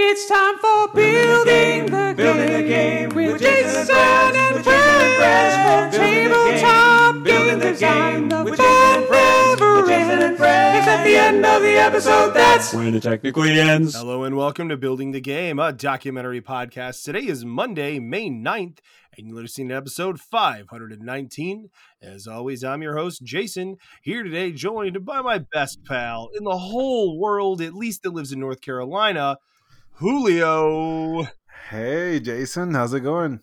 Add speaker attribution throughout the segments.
Speaker 1: It's time for building the,
Speaker 2: Building the
Speaker 1: game
Speaker 2: game
Speaker 1: with
Speaker 2: with
Speaker 1: Jason
Speaker 2: Jason and Friends,
Speaker 1: and
Speaker 2: with Jason and
Speaker 1: friends.
Speaker 2: Friends. The game,
Speaker 1: Tabletop
Speaker 2: building
Speaker 1: game
Speaker 2: the
Speaker 1: design.
Speaker 2: game
Speaker 1: The
Speaker 2: with
Speaker 1: fun
Speaker 2: Friends,
Speaker 1: never
Speaker 2: with Jason and
Speaker 1: ends. It's at the end of the episode. That's
Speaker 3: when it technically ends.
Speaker 4: Hello and welcome to Building the Game, a documentary podcast. Today is Monday, May 9th, and you're listening to episode 519. As always, I'm your host, Jason, here today joined by my best pal in the whole world, at least that lives in North Carolina, Julio.
Speaker 5: Hey, Jason, how's it going?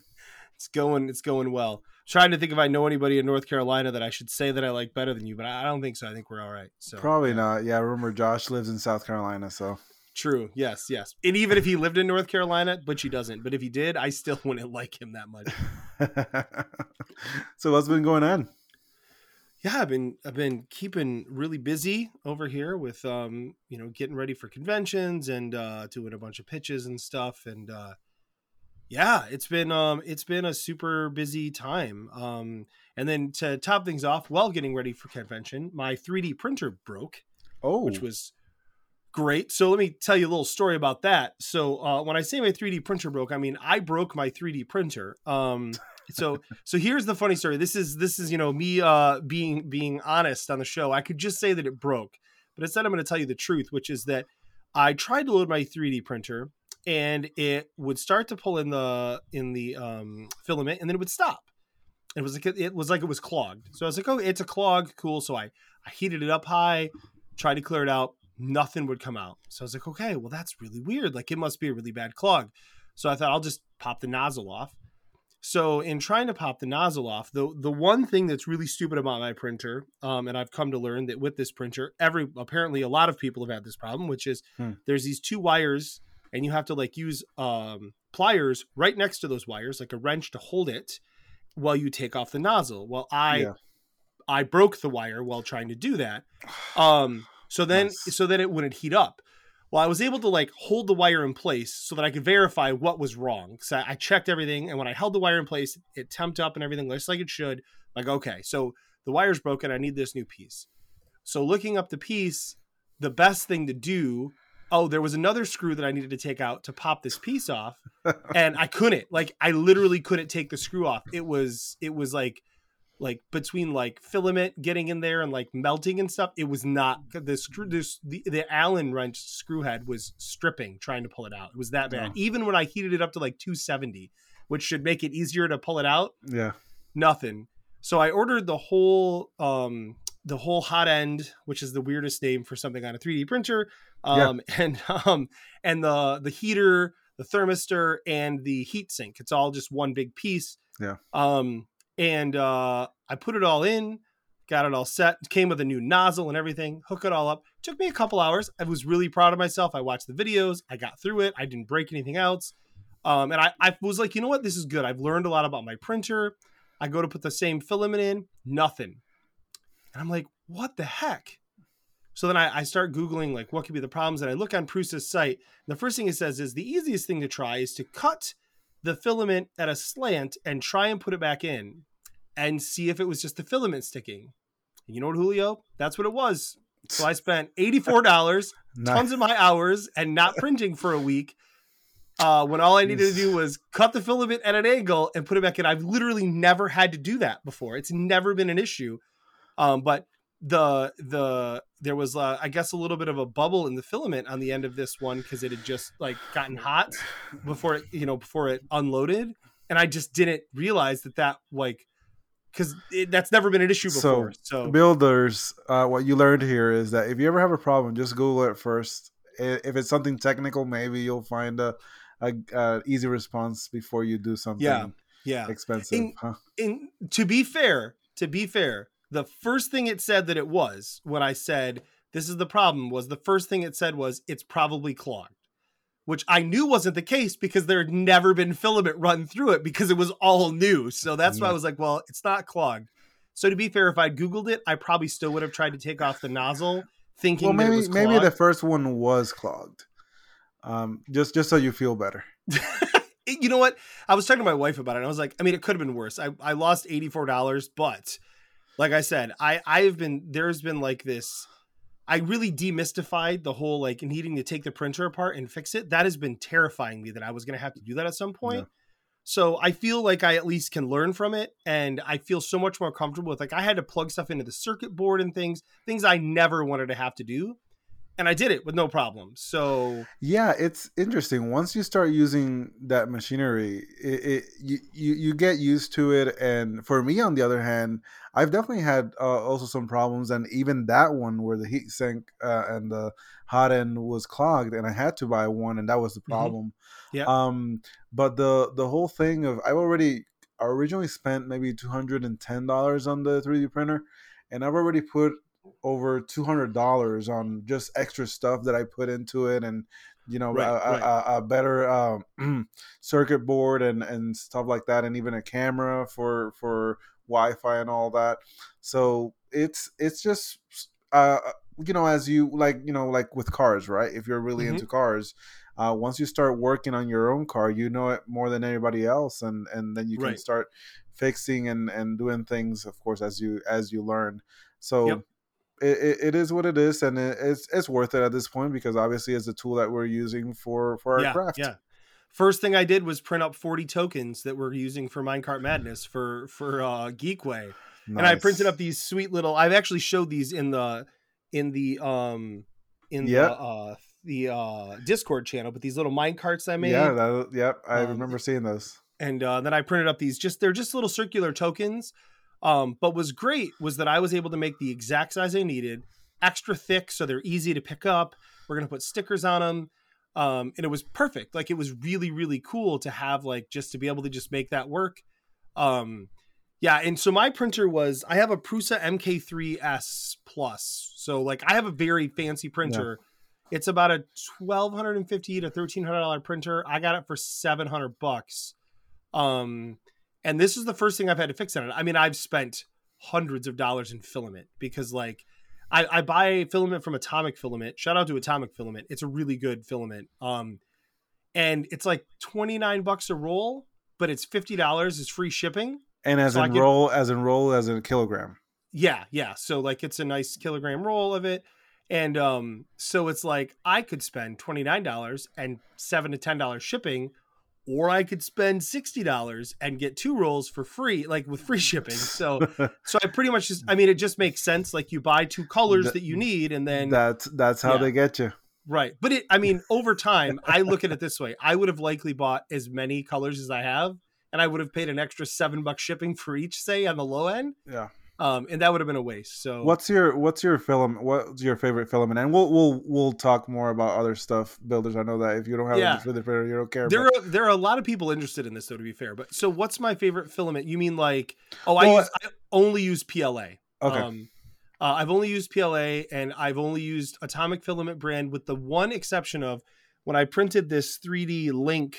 Speaker 4: It's going, it's going well. Trying to think if I know anybody in North Carolina that I should say that I like better than you, but I don't think so. I think we're all right. So
Speaker 5: Probably not. Yeah, remember Josh lives in South Carolina, so
Speaker 4: True. Yes. Yes. And even if he lived in North Carolina, which he doesn't, but if he did, I still wouldn't like him that much.
Speaker 5: so what's been going on?
Speaker 4: Yeah, I've been I've been keeping really busy over here with um you know getting ready for conventions and uh, doing a bunch of pitches and stuff and uh, yeah, it's been um it's been a super busy time. Um, and then to top things off, while getting ready for convention, my 3D printer broke.
Speaker 5: Oh,
Speaker 4: which was great. So let me tell you a little story about that. So uh, when I say my 3D printer broke, I mean I broke my 3D printer. Um, so so here's the funny story. This is this is you know me uh, being being honest on the show. I could just say that it broke, but instead I'm going to tell you the truth, which is that I tried to load my 3D printer and it would start to pull in the in the um, filament and then it would stop. It was like it was like it was clogged. So I was like, oh, it's a clog, cool. So I I heated it up high, tried to clear it out, nothing would come out. So I was like, okay, well that's really weird. Like it must be a really bad clog. So I thought I'll just pop the nozzle off. So in trying to pop the nozzle off, the the one thing that's really stupid about my printer, um, and I've come to learn that with this printer, every apparently a lot of people have had this problem, which is
Speaker 5: Hmm.
Speaker 4: there's these two wires, and you have to like use um, pliers right next to those wires, like a wrench to hold it, while you take off the nozzle. Well, I
Speaker 5: Yeah.
Speaker 4: I broke the wire while trying to do that. Um, so then
Speaker 5: Nice.
Speaker 4: so then it wouldn't heat up. Well, I was able to like hold the wire in place so that I could verify what was wrong. So I checked everything, and when I held the wire in place, it temped up and everything just like it should. Like, okay, so the wire's broken. I need this new piece. So looking up the piece, the best thing to do. Oh, there was another screw that I needed to take out to pop this piece off, and I couldn't. Like, I literally couldn't take the screw off. It was, it was like like between like filament getting in there and like melting and stuff it was not the screw this the, the allen wrench screw head was stripping trying to pull it out it was that bad
Speaker 5: Oh.
Speaker 4: even when i heated it up to like 270 which should make it easier to pull it out
Speaker 5: yeah.
Speaker 4: nothing so i ordered the whole um the whole hot end which is the weirdest name for something on a 3d printer um and um and the the heater the thermistor and the heat sink it's all just one big piece
Speaker 5: Yeah.
Speaker 4: um and uh i put it all in got it all set came with a new nozzle and everything hook it all up took me a couple hours i was really proud of myself i watched the videos i got through it i didn't break anything else um, and I, I was like, you know what? This is good. I've learned a lot about my printer. I go to put the same filament in, nothing. And I'm like, what the heck? So then I, I start Googling, like, what could be the problems? And I look on Prusa's site. The first thing it says is the easiest thing to try is to cut the filament at a slant and try and put it back in and see if it was just the filament sticking. And you know what, Julio? That's what it was. So I spent $84 tons of my hours and not printing for a week. Uh, when all I needed to do was cut the filament at an angle and put it back in. I've literally never had to do that before. It's never been an issue. Um, but the the there was uh, I guess a little bit of a bubble in the filament on the end of this one because it had just like gotten hot before it you know before it unloaded, and I just didn't realize that that like because that's never been an issue before. So,
Speaker 5: builders, uh, what you learned here is that if you ever have a problem, just Google it first. If it's something technical, maybe you'll find a, a, a easy response before you do something
Speaker 4: Yeah, yeah.
Speaker 5: expensive.
Speaker 4: In-
Speaker 5: huh?
Speaker 4: in to be fair, to be fair, the first thing it said that it was when I said this is the problem was the first thing it said was it's probably clogged, which I knew wasn't the case because there had never been filament run through it because it was all new. So that's why I was like, well, it's not clogged. So to be fair, if I'd Googled it, I probably still would have tried to take off the nozzle, thinking
Speaker 5: Well, maybe maybe the first one was clogged. Um, just just so you feel better.
Speaker 4: You know what? I was talking to my wife about it. I was like, I mean, it could have been worse. I, I lost eighty four dollars, but like I said, I I've been there's been like this I really demystified the whole like needing to take the printer apart and fix it. That has been terrifying me that I was going to have to do that at some point.
Speaker 5: Yeah.
Speaker 4: So I feel like I at least can learn from it, and I feel so much more comfortable with like I had to plug stuff into the circuit board and things, things I never wanted to have to do, and I did it with no problem. So
Speaker 5: Yeah, it's interesting. Once you start using that machinery, it, it you, you you get used to it. And for me, on the other hand, I've definitely had uh, also some problems, and even that one where the heat sink uh, and the hot end was clogged, and I had to buy one, and that was the problem.
Speaker 4: Yeah.
Speaker 5: Um, but the the whole thing of I've already I originally spent maybe two hundred and ten dollars on the three D printer, and I've already put over two hundred dollars on just extra stuff that I put into it, and you know
Speaker 4: Right,
Speaker 5: a, a-
Speaker 4: right.
Speaker 5: a, a better um, circuit board and and stuff like that, and even a camera for for Wi-Fi and all that. So it's it's just uh you know as you like you know like with cars, right? If you're really
Speaker 4: Mhm.
Speaker 5: into cars. Uh, once you start working on your own car, you know it more than anybody else, and and then you can
Speaker 4: Right.
Speaker 5: start fixing and and doing things, of course, as you as you learn. So
Speaker 4: Yep.
Speaker 5: It, it, it is what it is, and it, it's it's worth it at this point because obviously it's a tool that we're using for for our
Speaker 4: yeah,
Speaker 5: craft.
Speaker 4: yeah. First thing I did was print up 40 tokens that we're using for Minecart Madness for for uh, Geekway. and I printed up these sweet little. I've actually showed these in the in the um in
Speaker 5: Yeah.
Speaker 4: the uh the uh Discord channel, but these little mine carts I made,
Speaker 5: Yeah, that, yep. I
Speaker 4: Um,
Speaker 5: remember seeing those.
Speaker 4: and uh, then I printed up these. Just they're just little circular tokens. Um, but was great was that I was able to make the exact size I needed, extra thick, so they're easy to pick up. We're gonna put stickers on them. Um, and it was perfect. Like it was really, really cool to have like just to be able to just make that work. Um, yeah, and so my printer was I have a Prusa MK3S Plus. So like I have a very fancy printer. It's about a twelve hundred and fifty to thirteen hundred dollar printer. I got it for seven hundred bucks. Um, and this is the first thing I've had to fix on it. I mean, I've spent hundreds of dollars in filament because like I, I buy filament from Atomic Filament. Shout out to Atomic Filament. It's a really good filament. Um, and it's like twenty nine bucks a roll, but it's fifty dollars is free shipping.
Speaker 5: And as
Speaker 4: so
Speaker 5: in
Speaker 4: get-
Speaker 5: roll, as in roll, as in kilogram.
Speaker 4: Yeah, yeah. So like it's a nice kilogram roll of it. And um, so it's like I could spend twenty nine dollars and seven to ten dollars shipping, or I could spend sixty dollars and get two rolls for free, like with free shipping. So so I pretty much just I mean it just makes sense. Like you buy two colors
Speaker 5: Th-
Speaker 4: that you need, and then
Speaker 5: that's that's how
Speaker 4: Yeah.
Speaker 5: they get you.
Speaker 4: right. But it I mean over time I look at it this way: I would have likely bought as many colors as I have, and I would have paid an extra seven bucks shipping for each, say on the low end.
Speaker 5: Yeah.
Speaker 4: Um, and that would have been a waste. So
Speaker 5: What's your what's your film? What's your favorite filament? And we'll we'll we'll talk more about other stuff, builders. I know that if you don't have
Speaker 4: Yeah.
Speaker 5: for the printer, you don't care.
Speaker 4: There
Speaker 5: but-
Speaker 4: are there are a lot of people interested in this though. To be fair, but so what's my favorite filament? You mean like oh I
Speaker 5: Well,
Speaker 4: use I only use PLA.
Speaker 5: okay.
Speaker 4: Um, uh, I've only used PLA and I've only used Atomic Filament brand with the one exception of when I printed this 3D Link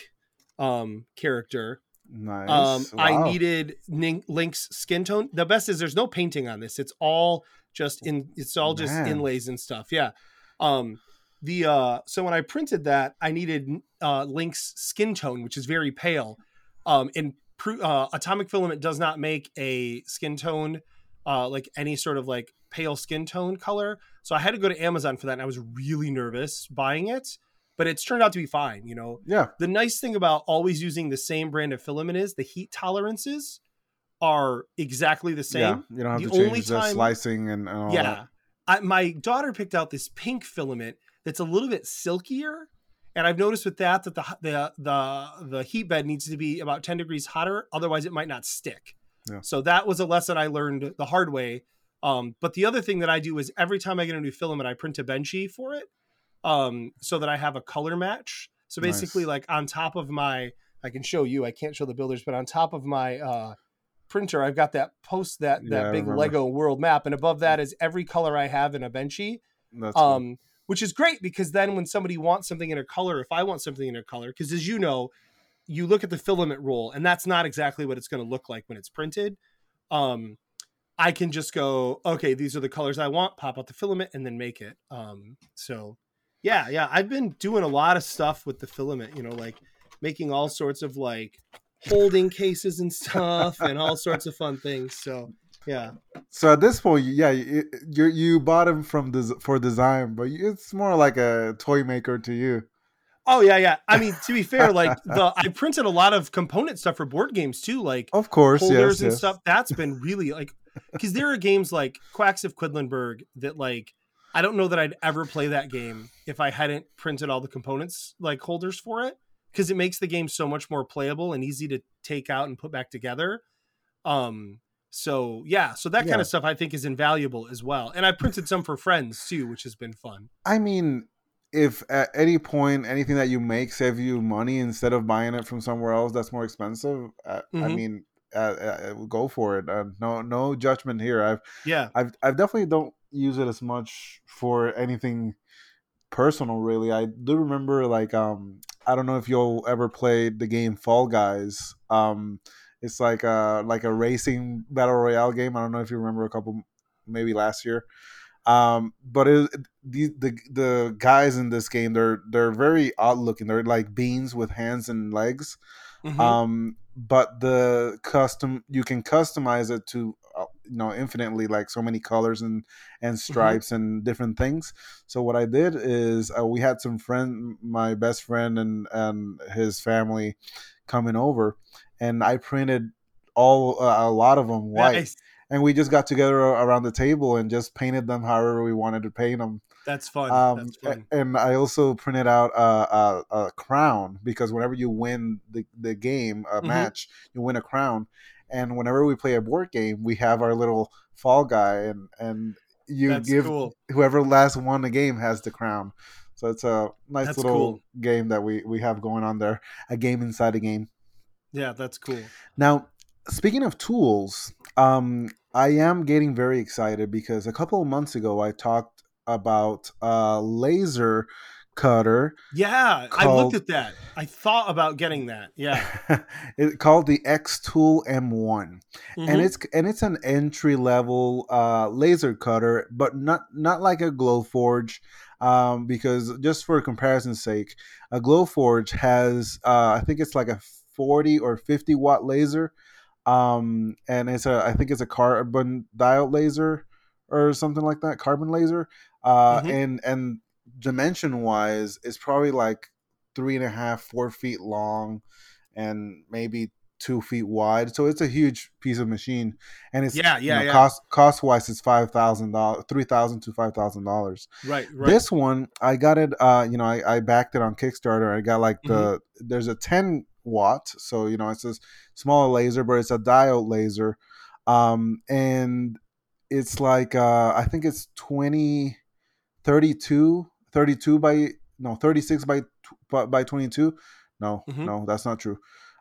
Speaker 4: um, character.
Speaker 5: Nice.
Speaker 4: Um, I needed Link's skin tone. The best is there's no painting on this. It's all just in. It's all just inlays and stuff. Yeah. Um, the uh, so when I printed that, I needed uh, Link's skin tone, which is very pale. Um, and Pru- uh, Atomic Filament does not make a skin tone, uh, like any sort of like pale skin tone color. So I had to go to Amazon for that, and I was really nervous buying it, but it's turned out to be fine. You know,
Speaker 5: Yeah.
Speaker 4: the nice thing about always using the same brand of filament is the heat tolerances are exactly the
Speaker 5: Yeah.
Speaker 4: same.
Speaker 5: You don't have
Speaker 4: The
Speaker 5: to change the
Speaker 4: time-
Speaker 5: slicing and, and all
Speaker 4: Yeah.
Speaker 5: that.
Speaker 4: I, my daughter picked out this pink filament that's a little bit silkier. And I've noticed with that that the the the the heat bed needs to be about 10 degrees hotter, otherwise it might not stick.
Speaker 5: Yeah.
Speaker 4: So that was a lesson I learned the hard way. Um, but the other thing that I do is every time I get a new filament, I print a benchy for it, um, so that I have a color match. So
Speaker 5: Nice.
Speaker 4: basically, like on top of my, I can show you. I can't show the builders, but on top of my uh, printer, I've got that post that
Speaker 5: Yeah,
Speaker 4: that big. Lego world map, and above that is every color I have in a benchy
Speaker 5: That's cool.
Speaker 4: um, which is great because then when somebody wants something in a color, if I want something in a color, because as you know, you look at the filament roll and that's not exactly what it's going to look like when it's printed. Um, I can just go, okay, these are the colors I want, pop out the filament, and then make it. Um, so yeah, yeah, I've been doing a lot of stuff with the filament, you know, like making all sorts of like holding cases and stuff and all sorts of fun things. So Yeah.
Speaker 5: So at this point, yeah, you you, bought him from des- for design, but it's more like a toy maker to you.
Speaker 4: Oh yeah, yeah. I mean, to be fair, like the I printed a lot of component stuff for board games too, like
Speaker 5: Of course,
Speaker 4: holders
Speaker 5: yes,
Speaker 4: and
Speaker 5: yes.
Speaker 4: stuff. That's been really like because there are games like Quacks of Quedlinburg that like I don't know that I'd ever play that game if I hadn't printed all the components like holders for it because it makes the game so much more playable and easy to take out and put back together. Um so yeah, so that kind of stuff I think is invaluable as well. And I printed some for friends too, which has been fun.
Speaker 5: I mean, if at any point anything that you make save you money instead of buying it from somewhere else that's more expensive, uh, I
Speaker 4: Mhm.
Speaker 5: mean, uh, uh, go for it. Uh, no, no judgment here. I've,
Speaker 4: Yeah.
Speaker 5: I've, I definitely don't use it as much for anything personal. Really, I do remember like, um, I don't know if you'll ever played the game Fall Guys. Um, it's like a like a racing battle royale game. I don't know if you remember a couple, maybe last year. Um, but it, the the the guys in this game they're they're very odd looking. They're like beans with hands and legs.
Speaker 4: Mhm.
Speaker 5: Um, but the custom you can customize it to you know infinitely like so many colors and and stripes and different things. So what I did is uh, we had some friend, my best friend and and his family coming over, and I printed all uh, a lot of them white
Speaker 4: Nice.
Speaker 5: and we just got together around the table and just painted them however we wanted to paint them.
Speaker 4: That's fun.
Speaker 5: Um,
Speaker 4: That's fun.
Speaker 5: and I also printed out a, a, a crown because whenever you win the, the game, a
Speaker 4: Mhm.
Speaker 5: match, you win a crown. And whenever we play a board game, we have our little fall guy, and and you
Speaker 4: That's
Speaker 5: give
Speaker 4: cool.
Speaker 5: whoever last won the game has the crown. So it's a nice
Speaker 4: That's
Speaker 5: little
Speaker 4: cool.
Speaker 5: game that we we have going on there, a game inside a game.
Speaker 4: Yeah, that's cool.
Speaker 5: Now, speaking of tools, um, I am getting very excited because a couple of months ago I talked about a laser cutter
Speaker 4: Yeah, I looked at that. I thought about getting that. Yeah.
Speaker 5: it called the xTool M1, and
Speaker 4: Mhm.
Speaker 5: it's and it's an entry level uh, laser cutter, but not not like a Glowforge. Um, because just for comparison's sake, a Glowforge has uh, I think it's like a 40 or 50 watt laser, um, and it's a I think it's a carbon diode laser or something like that, carbon laser. Uh,
Speaker 4: Mhm.
Speaker 5: and and dimension wise, it's probably like three and a half, four feet long, and maybe two feet wide. So it's a huge piece of machine, and it's
Speaker 4: Yeah,
Speaker 5: you
Speaker 4: yeah,
Speaker 5: know,
Speaker 4: yeah.
Speaker 5: cost cost wise, it's five thousand dollars, three thousand to five thousand dollars.
Speaker 4: right, right.
Speaker 5: This one, I got it. Uh, you know, I, I backed it on Kickstarter. I got like the
Speaker 4: Mm-hmm.
Speaker 5: there's a ten watt, so you know it's a smaller laser, but it's a diode laser, um, and it's like uh, I think it's 20, 32, 32 by no 36 by by, by 22. No,
Speaker 4: Mhm.
Speaker 5: no, that's not true.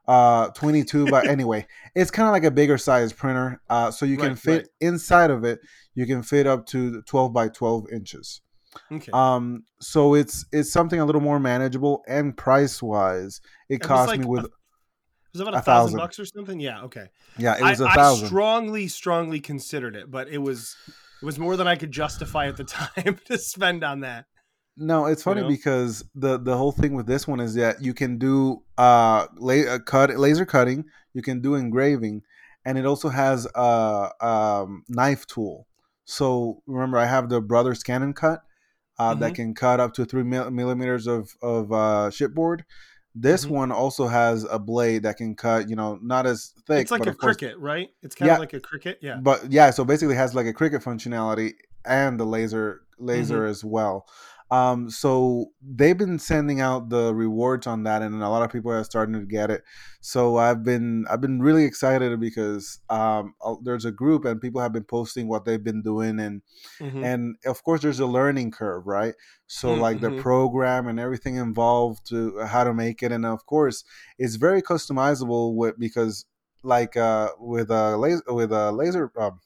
Speaker 5: Uh, 22 by anyway, it's kind of like a bigger size printer. Uh, so you can
Speaker 4: Right,
Speaker 5: fit
Speaker 4: right.
Speaker 5: inside of it. You can fit up to 12 by 12 inches.
Speaker 4: okay.
Speaker 5: Um, so it's it's something a little more manageable and price wise, it
Speaker 4: It
Speaker 5: cost
Speaker 4: like
Speaker 5: me
Speaker 4: a-
Speaker 5: with
Speaker 4: was it about
Speaker 5: a
Speaker 4: a thousand
Speaker 5: thousand.
Speaker 4: bucks or something? Yeah. Okay.
Speaker 5: yeah, it was a
Speaker 4: I, I
Speaker 5: thousand.
Speaker 4: I strongly, strongly considered it, but it was it was more than I could justify at the time to spend on that.
Speaker 5: No, it's funny
Speaker 4: know?
Speaker 5: because the the whole thing with this one is that you can do uh, la- uh cut laser cutting, you can do engraving, and it also has a um, knife tool. So remember, I have the Brother ScanNCut uh, that
Speaker 4: Mhm.
Speaker 5: can cut up to three mil- millimeters of of uh, chipboard. This
Speaker 4: Mhm.
Speaker 5: one also has a blade that can cut, you know, not as thick.
Speaker 4: it's like a
Speaker 5: of course-
Speaker 4: Cricut, right? It's kind
Speaker 5: Yeah.
Speaker 4: of like a Cricut. Yeah.
Speaker 5: but yeah, so basically it has like a Cricut functionality and the laser laser
Speaker 4: Mm-hmm.
Speaker 5: as well. Um, so they've been sending out the rewards on that, and a lot of people are starting to get it. So I've been I've been really excited because um, there's a group and people have been posting what they've been doing, and
Speaker 4: Mhm.
Speaker 5: and of course there's a learning curve, right? So like the
Speaker 4: Mhm.
Speaker 5: program and everything involved to how to make it, and of course it's very customizable with because like uh, with a laser with a laser um,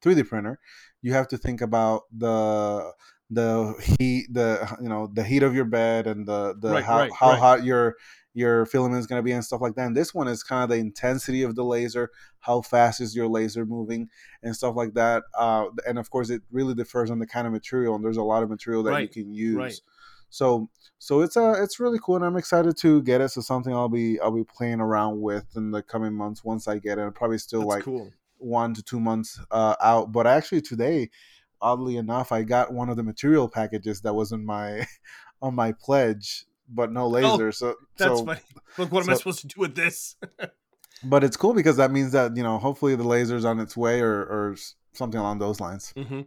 Speaker 5: 3D printer, you have to think about the the heat, the you know the heat of your bed and the the
Speaker 4: Right,
Speaker 5: how
Speaker 4: right,
Speaker 5: how
Speaker 4: right.
Speaker 5: hot your your filament is going to be and stuff like that. And this one is kind of the intensity of the laser, how fast is your laser moving and stuff like that. Uh, and of course, it really differs on the kind of material, and there's a lot of material that you can use. So so it's uh it's really cool, and I'm excited to get it. So something I'll be I'll be playing around with in the coming months once I get it. I'll probably still
Speaker 4: That's
Speaker 5: like
Speaker 4: cool.
Speaker 5: one to two months uh, out. But actually today, oddly enough, I got one of the material packages that was in my on my pledge, but no laser. so
Speaker 4: That's
Speaker 5: so,
Speaker 4: funny. Look, what am I supposed to do with this?
Speaker 5: but it's cool because that means that you know hopefully the laser's on its way or or something along those lines.
Speaker 4: hmm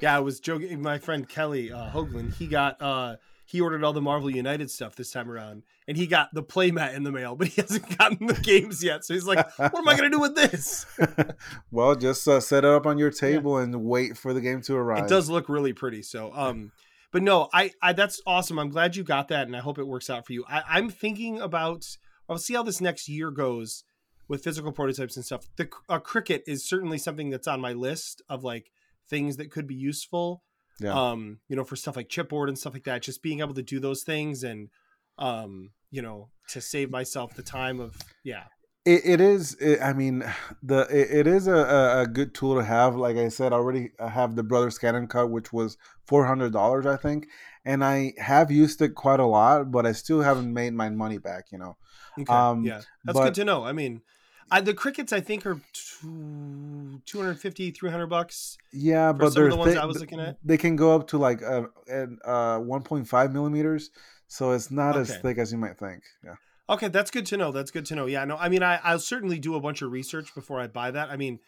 Speaker 4: Yeah, I was joking. My friend Kelly uh, Hoagland, he got uh, he ordered all the Marvel United stuff this time around, and he got the playmat in the mail, but he hasn't gotten the games yet. So he's like, "What am I gonna do with this?"
Speaker 5: well, just uh, set it up on your table and wait for the game to arrive.
Speaker 4: It does look really pretty. So, um, but no, I, I that's awesome. I'm glad you got that, and I hope it works out for you. I, I'm thinking about. I'll see how this next year goes with physical prototypes and stuff. The uh, Cricut is certainly something that's on my list of like things that could be useful.
Speaker 5: Yeah.
Speaker 4: Um, you know, for stuff like chipboard and stuff like that. Just being able to do those things and, um, you know, to save myself the time of yeah.
Speaker 5: It, it is. It, I mean, the it, it is a, a, good tool to have. Like I said, I already have the Brother ScanNCut, which was four hundred dollars, I think, and I have used it quite a lot, but I still haven't made my money back. You know.
Speaker 4: Okay.
Speaker 5: Um,
Speaker 4: yeah, that's
Speaker 5: but-
Speaker 4: good to know. I mean, I, the Cricuts I think are two, 250, 300 bucks.
Speaker 5: Yeah, but
Speaker 4: some of
Speaker 5: they're
Speaker 4: the ones I was looking at?
Speaker 5: They can go up to like uh, and, uh, one point five millimeters, so it's not as thick as you might think. Yeah.
Speaker 4: Okay, that's good to know. That's good to know. Yeah, no, I mean, I, I'll certainly do a bunch of research before I buy that. I mean,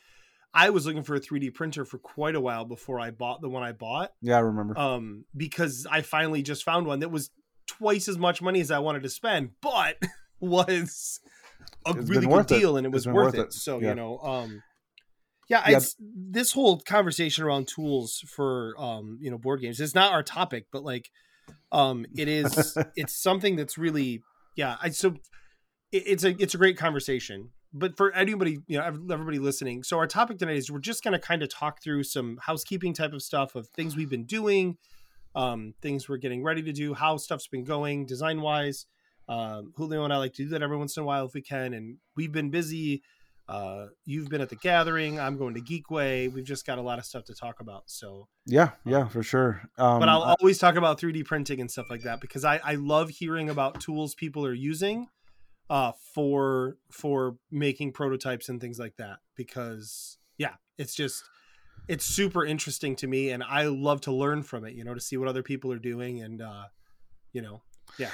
Speaker 4: I was looking for a 3D printer for quite a while before I bought the one I bought,
Speaker 5: Yeah, I remember.
Speaker 4: um, because I finally just found one that was twice as much money as I wanted to spend, but was a really good
Speaker 5: worth it.
Speaker 4: deal and it was worth it. So
Speaker 5: Yeah.
Speaker 4: you know, um, yeah,
Speaker 5: Yeah.
Speaker 4: it's this whole conversation around tools for um, you know, board games is not our topic, but like, um, it is. it's something that's really, yeah. I so it, it's a it's a great conversation. But for anybody, you know, everybody listening, so our topic tonight is we're just going to kind of talk through some housekeeping type of stuff of things we've been doing, um, things we're getting ready to do, how stuff's been going design wise. Um, Julio and I like to do that every once in a while if we can, and we've been busy. Uh, you've been at the gathering. I'm going to Geekway. We've just got a lot of stuff to talk about. So,
Speaker 5: yeah, yeah, for sure. Um,
Speaker 4: but I'll
Speaker 5: I-
Speaker 4: always talk about 3D printing and stuff like that because I, I love hearing about tools people are using uh, for for making prototypes and things like that because yeah, it's just it's super interesting to me and I love to learn from it. You know, to see what other people are doing and uh, you know, yeah,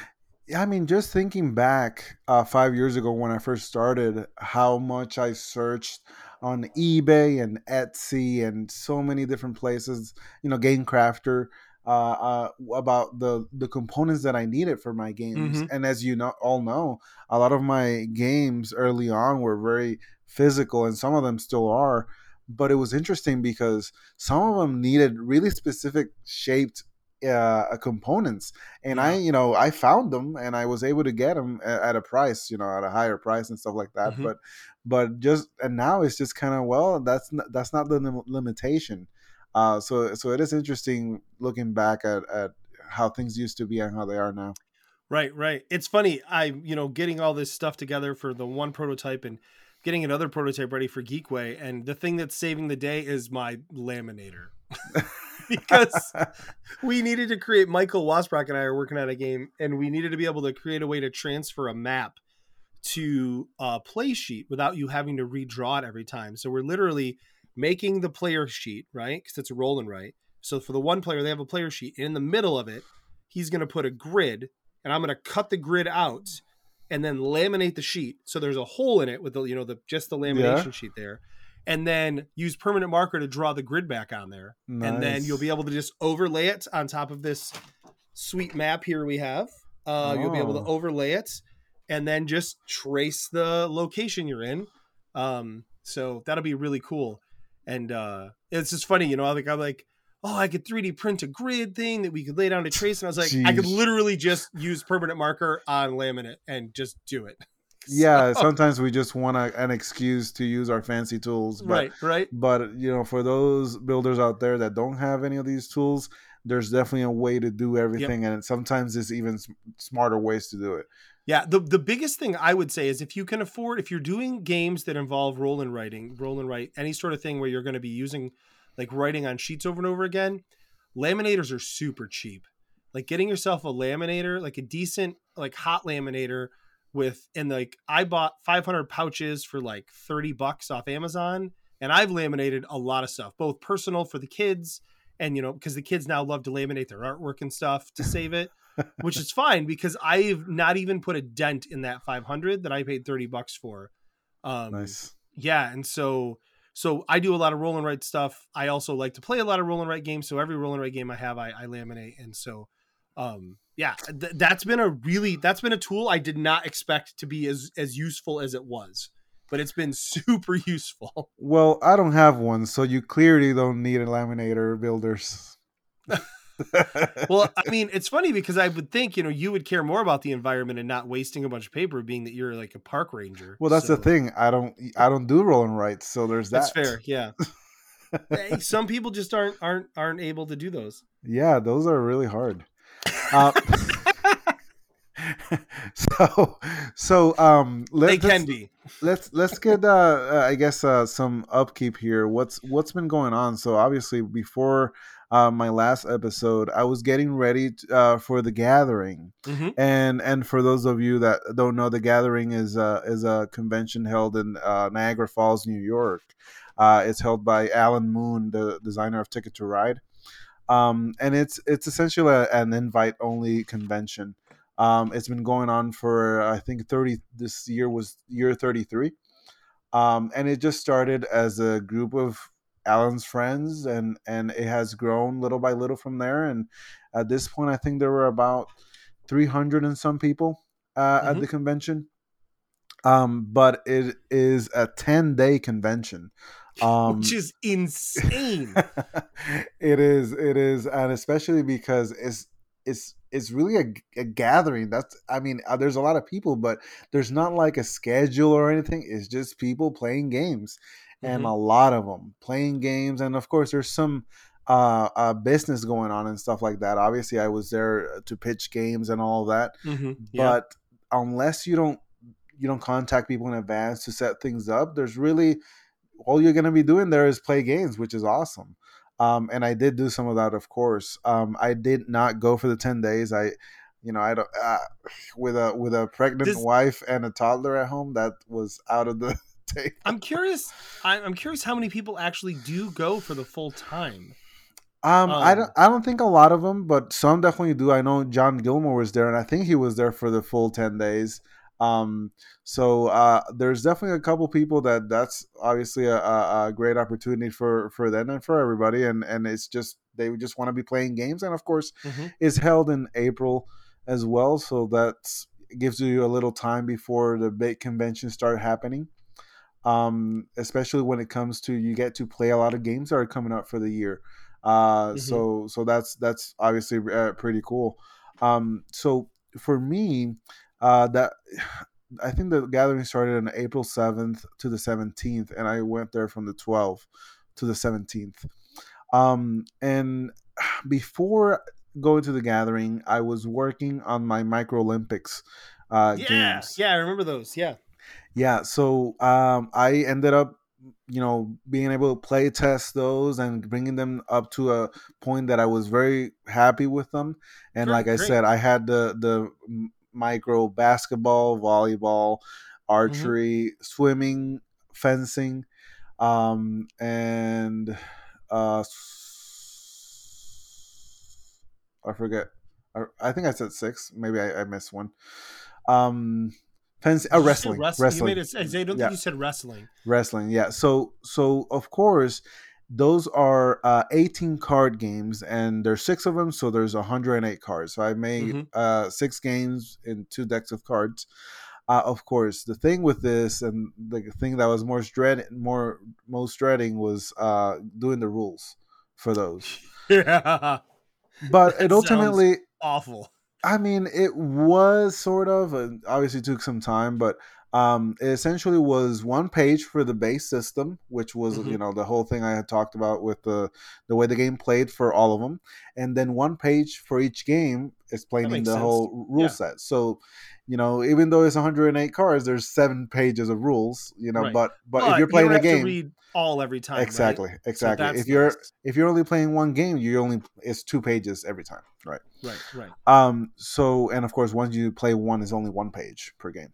Speaker 5: Yeah, I mean, just thinking back uh, five years ago when I first started, how much I searched on eBay and Etsy and so many different places, you know, Game Crafter, uh, uh, about the the components that I needed for my games.
Speaker 4: Mhm.
Speaker 5: And as you know, all know, a lot of my games early on were very physical, and some of them still are. But it was interesting because some of them needed really specific shaped uh, components and
Speaker 4: Yeah.
Speaker 5: I, you know, I found them and I was able to get them at a price, you know, at a higher price and stuff like that.
Speaker 4: Mhm.
Speaker 5: But, but just and now it's just kind of well, that's not, that's not the lim- limitation. Uh, so so it is interesting looking back at at how things used to be and how they are now.
Speaker 4: Right, right. It's funny. I, you know, getting all this stuff together for the one prototype and getting another prototype ready for Geekway. And the thing that's saving the day is my laminator. because we needed to create Michael Wasbrock and I are working on a game and we needed to be able to create a way to transfer a map to a play sheet without you having to redraw it every time. So we're literally making the player sheet, right? Because it's a roll and write. So for the one player, they have a player sheet. In the middle of it, he's going to put a grid, and I'm going to cut the grid out and then laminate the sheet. So there's a hole in it with the you know the just the lamination sheet there, and then use permanent marker to draw the grid back on there, and then you'll be able to just overlay it on top of this sweet map here we have. Uh, You'll be able to
Speaker 5: Oh.
Speaker 4: overlay it, and then just trace the location you're in. Um, so that'll be really cool. And uh, it's just funny, you know. I think I'm like, oh, I could 3D print a grid thing that we could lay down to trace, and I was like, I could literally just use permanent marker on laminate and just do it.
Speaker 5: yeah,
Speaker 4: So-
Speaker 5: sometimes we just want a, an excuse to use our fancy tools, but
Speaker 4: right, right.
Speaker 5: but you know for those builders out there that don't have any of these tools there's definitely a way to do everything and sometimes there's even smarter ways to do it
Speaker 4: Yeah, the the biggest thing I would say is if you can afford, if you're doing games that involve roll and writing, roll and write, any sort of thing where you're going to be using like writing on sheets over and over again, laminators are super cheap. Like getting yourself a laminator, like a decent like hot laminator with and like I bought 500 pouches for like 30 bucks off Amazon and I've laminated a lot of stuff, both personal for the kids and you know because the kids now love to laminate their artwork and stuff to save it, which is fine because I've not even put a dent in that 500 that I paid 30 bucks for. Um,
Speaker 5: nice.
Speaker 4: Yeah, and so so I do a lot of roll and write stuff. I also like to play a lot of roll and write games. So every roll and write game I have, I, I laminate, and so um yeah th- that's been a really that's been a tool i did not expect to be as as useful as it was but it's been super useful
Speaker 5: Well, I don't have one, so you clearly don't need a laminator builders.
Speaker 4: well i mean it's funny because i would think you know you would care more about the environment and not wasting a bunch of paper being that you're like a park ranger
Speaker 5: well, that's the thing. I don't I don't do roll and writes, so there's that.
Speaker 4: that's fair yeah Hey, eh, some people just aren't aren't aren't able to do those
Speaker 5: Yeah, those are really hard. Uh, so so um let,
Speaker 4: they
Speaker 5: let's-
Speaker 4: can be.
Speaker 5: let's let's get uh, uh i guess uh some upkeep here. What's what's been going on? So obviously before uh, my last episode i was getting ready uh, for the gathering.
Speaker 4: Mhm.
Speaker 5: and and for those of you that don't know the gathering is uh is a convention held in uh, niagara falls new york. Uh it's held by alan moon the designer of ticket to ride um and it's it's essentially a, an invite only convention um, it's been going on for I think 30. This year was year 33, um, and it just started as a group of Alan's friends, and and it has grown little by little from there. And at this point, I think there were about 300 and some people uh, at
Speaker 4: Mhm.
Speaker 5: the convention. Um, but it is a 10 day convention. Um,
Speaker 4: which is insane
Speaker 5: it is it is and especially because it's it's it's really a, a gathering that's i mean uh, there's a lot of people but there's not like a schedule or anything it's just people playing games and
Speaker 4: Mhm.
Speaker 5: a lot of them playing games and of course there's some uh, uh business going on and stuff like that obviously i was there to pitch games and all that
Speaker 4: Mhm. yeah
Speaker 5: but unless you don't you don't contact people in advance to set things up there's really all you're going to be doing there is play games which is awesome um, and i did do some of that of course um, i did not go for the 10 days i you know i don't uh, with a with a pregnant
Speaker 4: This-
Speaker 5: wife and a toddler at home that was out of the table
Speaker 4: I'm curious. I- I'm curious how many people actually do go for the full time.
Speaker 5: Um, I
Speaker 4: Um,
Speaker 5: don't. I don't think a lot of them, but some definitely do. I know John Gilmore was there, and I think he was there for the full ten days. Um, so uh, there's definitely a couple people that that's obviously a, a, great opportunity for for them and for everybody, and and it's just they just want to be playing games, and of course,
Speaker 4: Mhm.
Speaker 5: it's held in April as well, so that gives you a little time before the big conventions start happening. Um, especially when it comes to you get to play a lot of games that are coming up for the year. Uh,
Speaker 4: Mhm.
Speaker 5: so so that's that's obviously uh, pretty cool. Um, so for me, uh, that I think the gathering started on April seventh to the seventeenth, and I went there from the twelfth to the seventeenth. Um, and before going to the gathering, I was working on my Micro Olympics uh,
Speaker 4: yeah,
Speaker 5: games.
Speaker 4: yeah, I remember those. Yeah,
Speaker 5: Yeah, so um, I ended up, you know, being able to play test those and bringing them up to a point that I was very happy with them. And
Speaker 4: Great,
Speaker 5: like I
Speaker 4: great.
Speaker 5: said, I had the the micro basketball, volleyball, archery, swimming, fencing, um, and uh, I forget. I, I think I said six. Maybe I, I missed one. Um, fencing,
Speaker 4: Did
Speaker 5: uh,
Speaker 4: you say wrestling. You
Speaker 5: wrestling
Speaker 4: made it, I don't
Speaker 5: Yeah.
Speaker 4: think you said wrestling.
Speaker 5: wrestling yeah so so of course those are uh 18 card games and there's six of them so there's 108 cards so i made
Speaker 4: Mhm.
Speaker 5: uh six games in two decks of cards uh, of course the thing with this and the thing that was more dread more most dreading was uh doing the rules for those
Speaker 4: Yeah,
Speaker 5: but
Speaker 4: That
Speaker 5: it ultimately
Speaker 4: awful.
Speaker 5: I mean, it was sort of. And obviously, took some time, but um, it essentially was one page for the base system, which was
Speaker 4: Mhm.
Speaker 5: you know the whole thing I had talked about with the the way the game played for all of them, and then one page for each game explaining the
Speaker 4: sense.
Speaker 5: whole rule
Speaker 4: Yeah.
Speaker 5: set. So, you know, even though it's 108 cards, there's seven pages of rules. You know,
Speaker 4: Right.
Speaker 5: but but,
Speaker 4: But
Speaker 5: if you're playing
Speaker 4: don't
Speaker 5: a
Speaker 4: have to
Speaker 5: game,
Speaker 4: read all every time. right?
Speaker 5: exactly, exactly. if you're
Speaker 4: nice.
Speaker 5: if you're only playing one game, you're only it's two pages every time, right?
Speaker 4: Right, right.
Speaker 5: Um. So, and of course, once you play one, is only one page per game.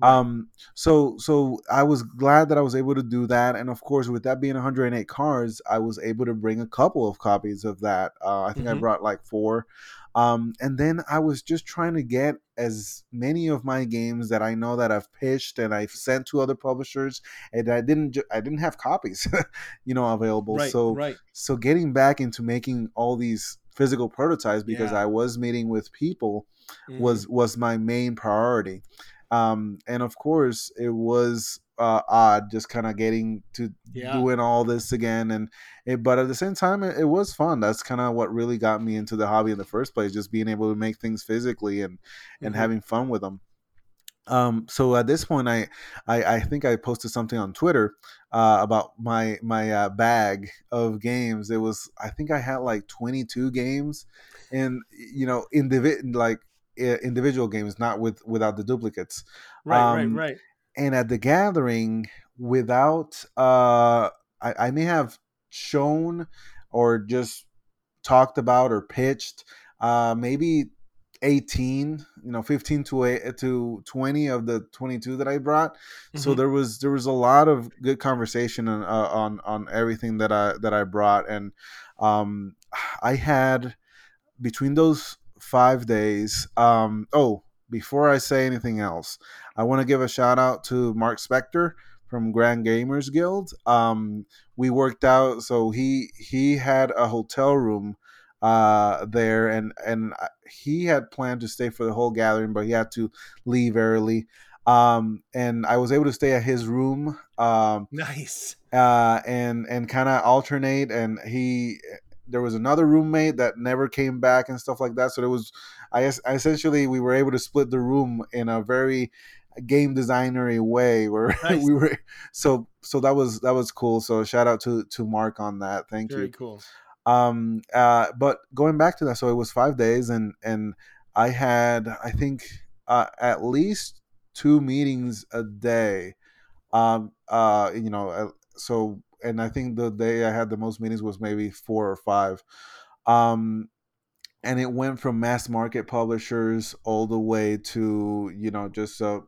Speaker 4: Right.
Speaker 5: Um. So, so I was glad that I was able to do that, and of course, with that being 108 cards, I was able to bring a couple of copies of that. Uh, I think I
Speaker 4: Mhm.
Speaker 5: brought like four. Um, and then I was just trying to get as many of my games that I know that I've pitched and I've sent to other publishers, and I didn't. Ju- I didn't have copies, you know, available.
Speaker 4: Right,
Speaker 5: so,
Speaker 4: right.
Speaker 5: so getting back into making all these physical prototypes because
Speaker 4: Yeah.
Speaker 5: I was meeting with people
Speaker 4: Mhm.
Speaker 5: was was my main priority um and of course it was uh odd just kind of getting to
Speaker 4: Yeah.
Speaker 5: doing all this again and it, but at the same time it, it was fun that's kind of what really got me into the hobby in the first place just being able to make things physically and and
Speaker 4: Mhm.
Speaker 5: having fun with them um so at this point i i, I think i posted something on twitter uh about my my uh, bag of games it was i think i had like 22 games and you know individ like uh, individual games not with without the duplicates
Speaker 4: right,
Speaker 5: um,
Speaker 4: right, right.
Speaker 5: and at the gathering without uh I, I may have shown or just talked about or pitched uh maybe 18 you know 15 to to 20 of the 22 that i brought. So
Speaker 4: Mhm.
Speaker 5: there was there was a lot of good conversation on uh, on on everything that i that i brought. And um i had between those five days um oh before i say anything else i want to give a shout out to mark spector from grand gamers guild. Um we worked out so he he had a hotel room uh there and and he had planned to stay for the whole gathering but he had to leave early um and i was able to stay at his room um
Speaker 4: Nice.
Speaker 5: uh, and and kind of alternate. And he, there was another roommate that never came back and stuff like that. So there was, I guess, essentially we were able to split the room in a very game designery way where
Speaker 4: Nice.
Speaker 5: we were so so that was that was cool so shout out to to mark on that thank
Speaker 4: Very
Speaker 5: you
Speaker 4: cool.
Speaker 5: Um uh but going back to that so it was five days and and i had i think uh at least two meetings a day. Um uh you know uh, so and i think the day i had the most meetings was maybe four or five. Um and it went from mass market publishers all the way to you know just uh,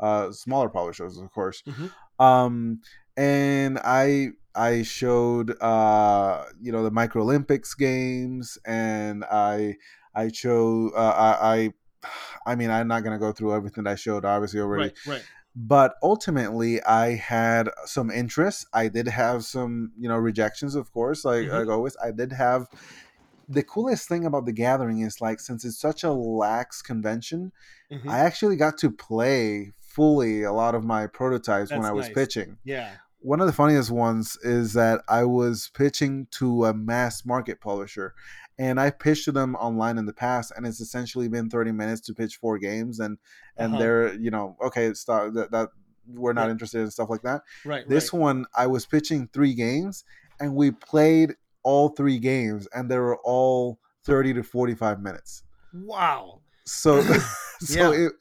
Speaker 5: uh smaller publishers of course.
Speaker 4: Mhm.
Speaker 5: um and i i showed uh you know the micro olympics games and i i showed uh, i i i mean i'm not gonna go through everything i showed obviously already
Speaker 4: Right, right.
Speaker 5: but ultimately i had some interest i did have some you know rejections of course like,
Speaker 4: Mhm.
Speaker 5: like always i did have the coolest thing about the gathering is like since it's such a lax convention
Speaker 4: Mhm.
Speaker 5: i actually got to play fully a lot of my prototypes when i was
Speaker 4: nice.
Speaker 5: pitching
Speaker 4: yeah.
Speaker 5: One of the funniest ones is that I was pitching to a mass market publisher and I pitched to them online in the past and it's essentially been 30 minutes to pitch four games and and
Speaker 4: Uh-huh.
Speaker 5: they're you know okay stop that, that we're not
Speaker 4: Yeah.
Speaker 5: interested in stuff like that
Speaker 4: Right.
Speaker 5: this
Speaker 4: right.
Speaker 5: one I was pitching three games and we played all three games and they were all 30 to 45 minutes
Speaker 4: Wow.
Speaker 5: So so
Speaker 4: Yeah.
Speaker 5: it,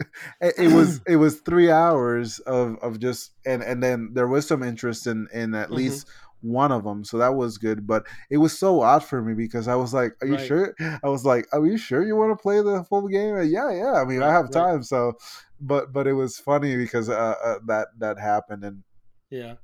Speaker 5: it was it was three hours of of just and and then there was some interest in in at
Speaker 4: Mhm.
Speaker 5: least one of them so that was good but it was so odd for me because i was like are you
Speaker 4: Right.
Speaker 5: sure i was like are you sure you want to play the full game And yeah yeah i mean i
Speaker 4: Right,
Speaker 5: have
Speaker 4: right.
Speaker 5: time so but but it was funny because uh, uh that that happened and
Speaker 4: Yeah.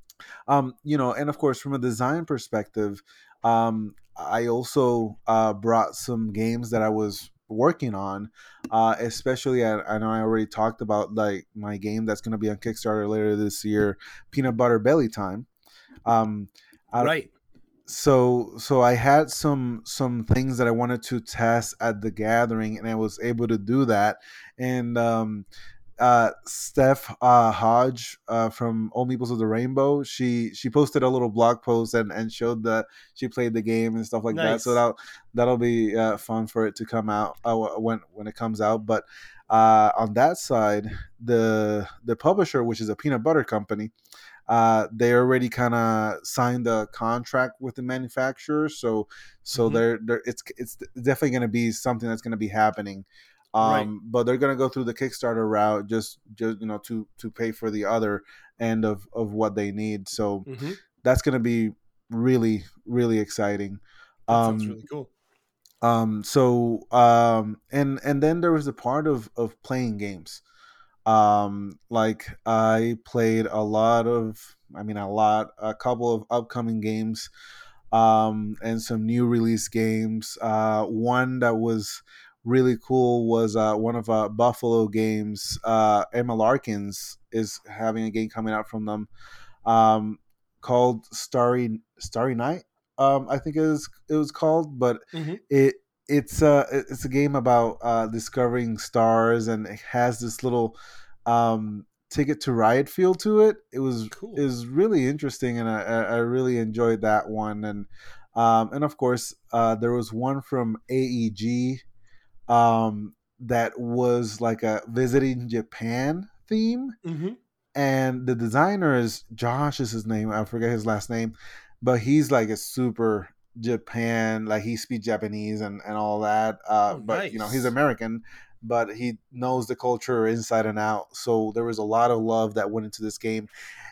Speaker 5: um you know and of course from a design perspective um i also uh brought some games that i was working on uh especially I, I know i already talked about like my game that's going to be on kickstarter later this year peanut butter belly time um I-
Speaker 4: right.
Speaker 5: so so i had some some things that i wanted to test at the gathering and i was able to do that and um uh steph uh hodge uh from old meeples of the rainbow she she posted a little blog post and and showed that she played the game and stuff like that so that that'll be uh, fun for it to come out uh, when when it comes out but uh on that side the the publisher which is a peanut butter company uh, they already kind of signed a contract with the manufacturer, so so
Speaker 4: Mhm.
Speaker 5: they're, they're it's it's definitely going to be something that's going to be happening. Um,
Speaker 4: Right.
Speaker 5: but they're gonna go through the Kickstarter route just just you know to to pay for the other end of of what they need. So
Speaker 4: Mhm.
Speaker 5: that's gonna be really really exciting.
Speaker 4: That
Speaker 5: Um,
Speaker 4: sounds really cool.
Speaker 5: um so um and and then there was a part of of playing games um like i played a lot of i mean a lot a couple of upcoming games um and some new release games uh one that was really cool was uh one of uh buffalo games uh emma larkins is having a game coming out from them um called starry starry night um i think it was it was called but
Speaker 4: Mhm.
Speaker 5: it it's a it's a game about uh discovering stars and it has this little um ticket to ride feel to it it was
Speaker 4: Cool.
Speaker 5: it was really interesting and i i I really enjoyed that one and um and of course uh there was one from aeg um that was like a visiting japan theme
Speaker 4: hmm
Speaker 5: and the designer is Josh is his name. I forget his last name, but he's like a super Japan, like he speaks Japanese and and all that. Uh,
Speaker 4: Oh,
Speaker 5: but you know he's. American, but he knows the culture inside and out. So there was a lot of love that went into this game,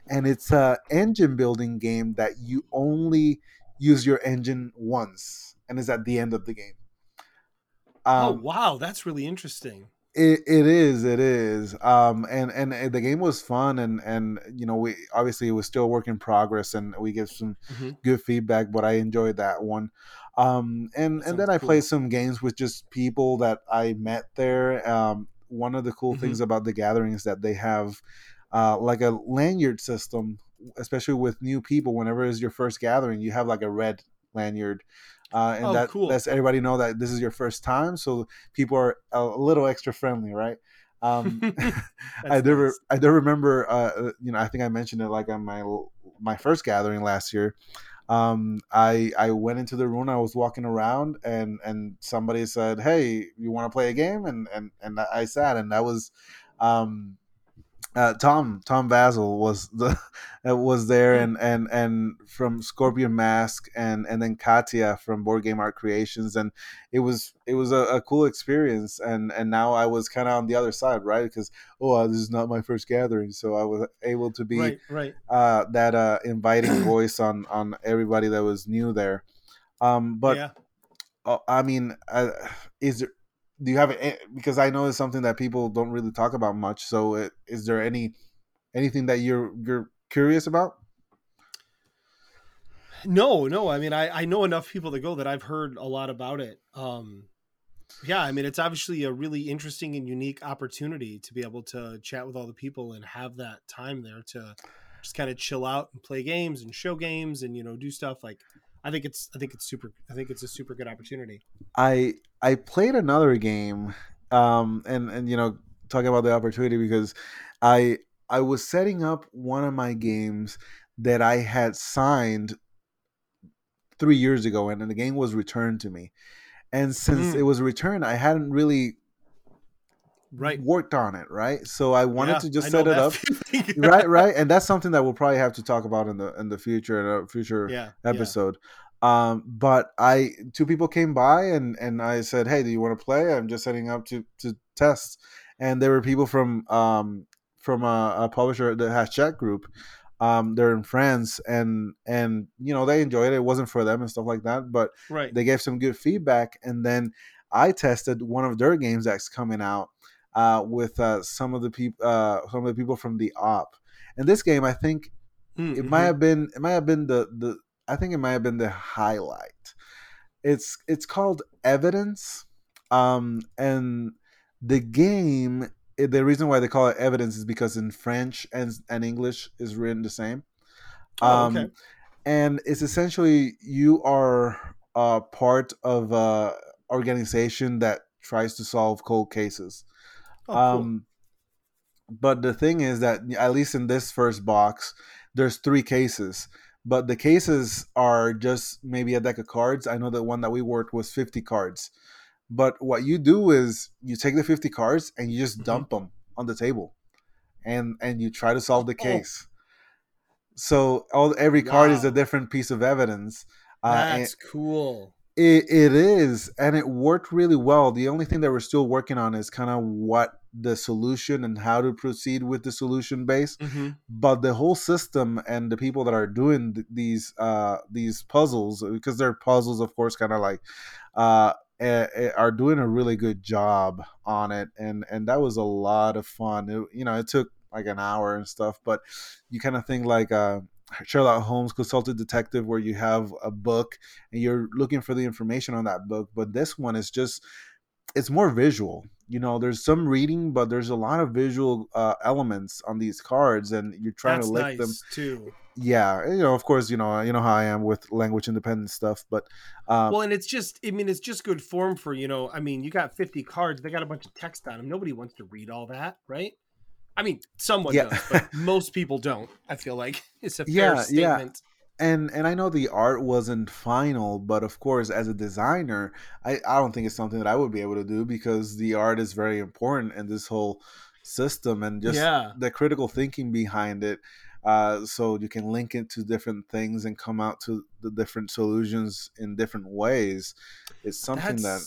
Speaker 5: and it's a engine building game that you only use your engine once, and is at the end of the game.
Speaker 4: Oh
Speaker 5: Um,
Speaker 4: wow, that's really interesting.
Speaker 5: it, it is it is um and, and and the game was fun and and you know we obviously it was still a work in progress and we get some
Speaker 4: Mhm.
Speaker 5: good feedback but i enjoyed that one um and
Speaker 4: That
Speaker 5: and then i played some games with just people that i met there um one of the cool
Speaker 4: Mhm.
Speaker 5: things about the gathering is that they have uh like a lanyard system especially with new people whenever it's your first gathering you have like a red lanyard uh, and
Speaker 4: Oh,
Speaker 5: that
Speaker 4: cool.
Speaker 5: lets everybody know that this is your first time so people are a little extra friendly right um I do.
Speaker 4: Nice.
Speaker 5: I do remember. Uh, you know, I think I mentioned it like on my my first gathering last year. Um, I I went into the room. I was walking around, and and somebody said, "Hey, you want to play a game?" And and and I sat, and that was. Um, uh, Tom Tom Basil was the uh, was there
Speaker 4: Hmm.
Speaker 5: and and and from Scorpion Masque and and then Katya from Board Game Art Creations and it was it was a, a cool experience and and now I was kind of on the other side right because oh this is not my first gathering so I was able to be
Speaker 4: Right, right.
Speaker 5: uh, that uh, inviting voice on on everybody that was new there um, but
Speaker 4: yeah.
Speaker 5: uh, I mean uh, is there do you have a, because I know it's something that people don't really talk about much. So, uh, is there any anything that you're you're curious about?
Speaker 4: No, no. I mean, I I know enough people to go that I've heard a lot about it. Um, yeah, I mean, it's obviously a really interesting and unique opportunity to be able to chat with all the people and have that time there to just kind of chill out and play games and show games and you know do stuff like. I think it's I think it's super I think it's a super good opportunity.
Speaker 5: I I played another game, um, and and you know talking about the opportunity because I I was setting up one of my games that I had signed three years ago, and then the game was returned to me. And since
Speaker 4: Mm.
Speaker 5: it was returned, I hadn't really
Speaker 4: Right.
Speaker 5: worked on it, right? So I wanted
Speaker 4: Yeah,
Speaker 5: to just
Speaker 4: I
Speaker 5: set it up,
Speaker 4: feeling.
Speaker 5: right? Right, and that's something that we'll probably have to talk about in the in the future in a future
Speaker 4: Yeah. yeah.
Speaker 5: episode. Um, but I two people came by and and I said, "Hey, do you want to play? I'm just setting up to to test." And there were people from um from a, a publisher that has chat group. Um, they're in France, and and you know they enjoyed it. It wasn't for them and stuff like that, but
Speaker 4: Right.
Speaker 5: they gave some good feedback. And then I tested one of their games that's coming out uh, with uh, some of the people uh, some of the people from the op. And this game, I think
Speaker 4: Mm,
Speaker 5: it might
Speaker 4: mhm.
Speaker 5: have been it might have been the the I think it might have been the highlight. It's it's called Evidence, um, and the game. eh, The reason why they call it Evidence is because in French and and English is written the same.
Speaker 4: Oh,
Speaker 5: Um,
Speaker 4: okay.
Speaker 5: and it's essentially you are uh, part of a organization that tries to solve cold cases.
Speaker 4: Oh, cool.
Speaker 5: Um, but the thing is that at least in this first box, there's three cases. But the cases are just maybe a deck of cards. I know the one that we worked was 50 cards. But what you do is you take the 50 cards and you just
Speaker 4: Mhm.
Speaker 5: dump them on the table, and and you try to solve the
Speaker 4: Oh.
Speaker 5: case. So all every card is a different piece of evidence. Uh,
Speaker 4: That's cool.
Speaker 5: It, it is, and it worked really well. The only thing that we're still working on is kind of what the solution and how to proceed with the solution base.
Speaker 4: Mhm.
Speaker 5: But the whole system and the people that are doing th- these uh, these puzzles, because they're puzzles, of course, kind of like uh, are doing a really good job on it, and and that was a lot of fun. It, you know, it took like an hour and stuff, but you kind of think like. Uh, Sherlock Holmes Consulting Detective, where you have a book and you're looking for the information on that book. But this one is just, it's more visual. You know, there's some reading, but there's a lot of visual uh, elements on these cards, and you're trying
Speaker 4: That's
Speaker 5: to lick
Speaker 4: nice
Speaker 5: them.
Speaker 4: too.
Speaker 5: Yeah, you know, of course, you know, you know how I am with language independent stuff, but um,
Speaker 4: Well, and it's just, I mean, it's just good form for, you know, I mean, you got 50 cards, they got a bunch of text on them. Nobody wants to read all that, right? I mean, someone
Speaker 5: Yeah.
Speaker 4: does, but most people don't. I feel like it's a fair
Speaker 5: Yeah, yeah. And and I know the art wasn't final, but of course, as a designer, I I don't think it's something that I would be able to do because the art is very important in this whole system and just
Speaker 4: yeah.
Speaker 5: the critical thinking behind it. Uh, so you can link it to different things and come out to the different solutions in different ways. It's something that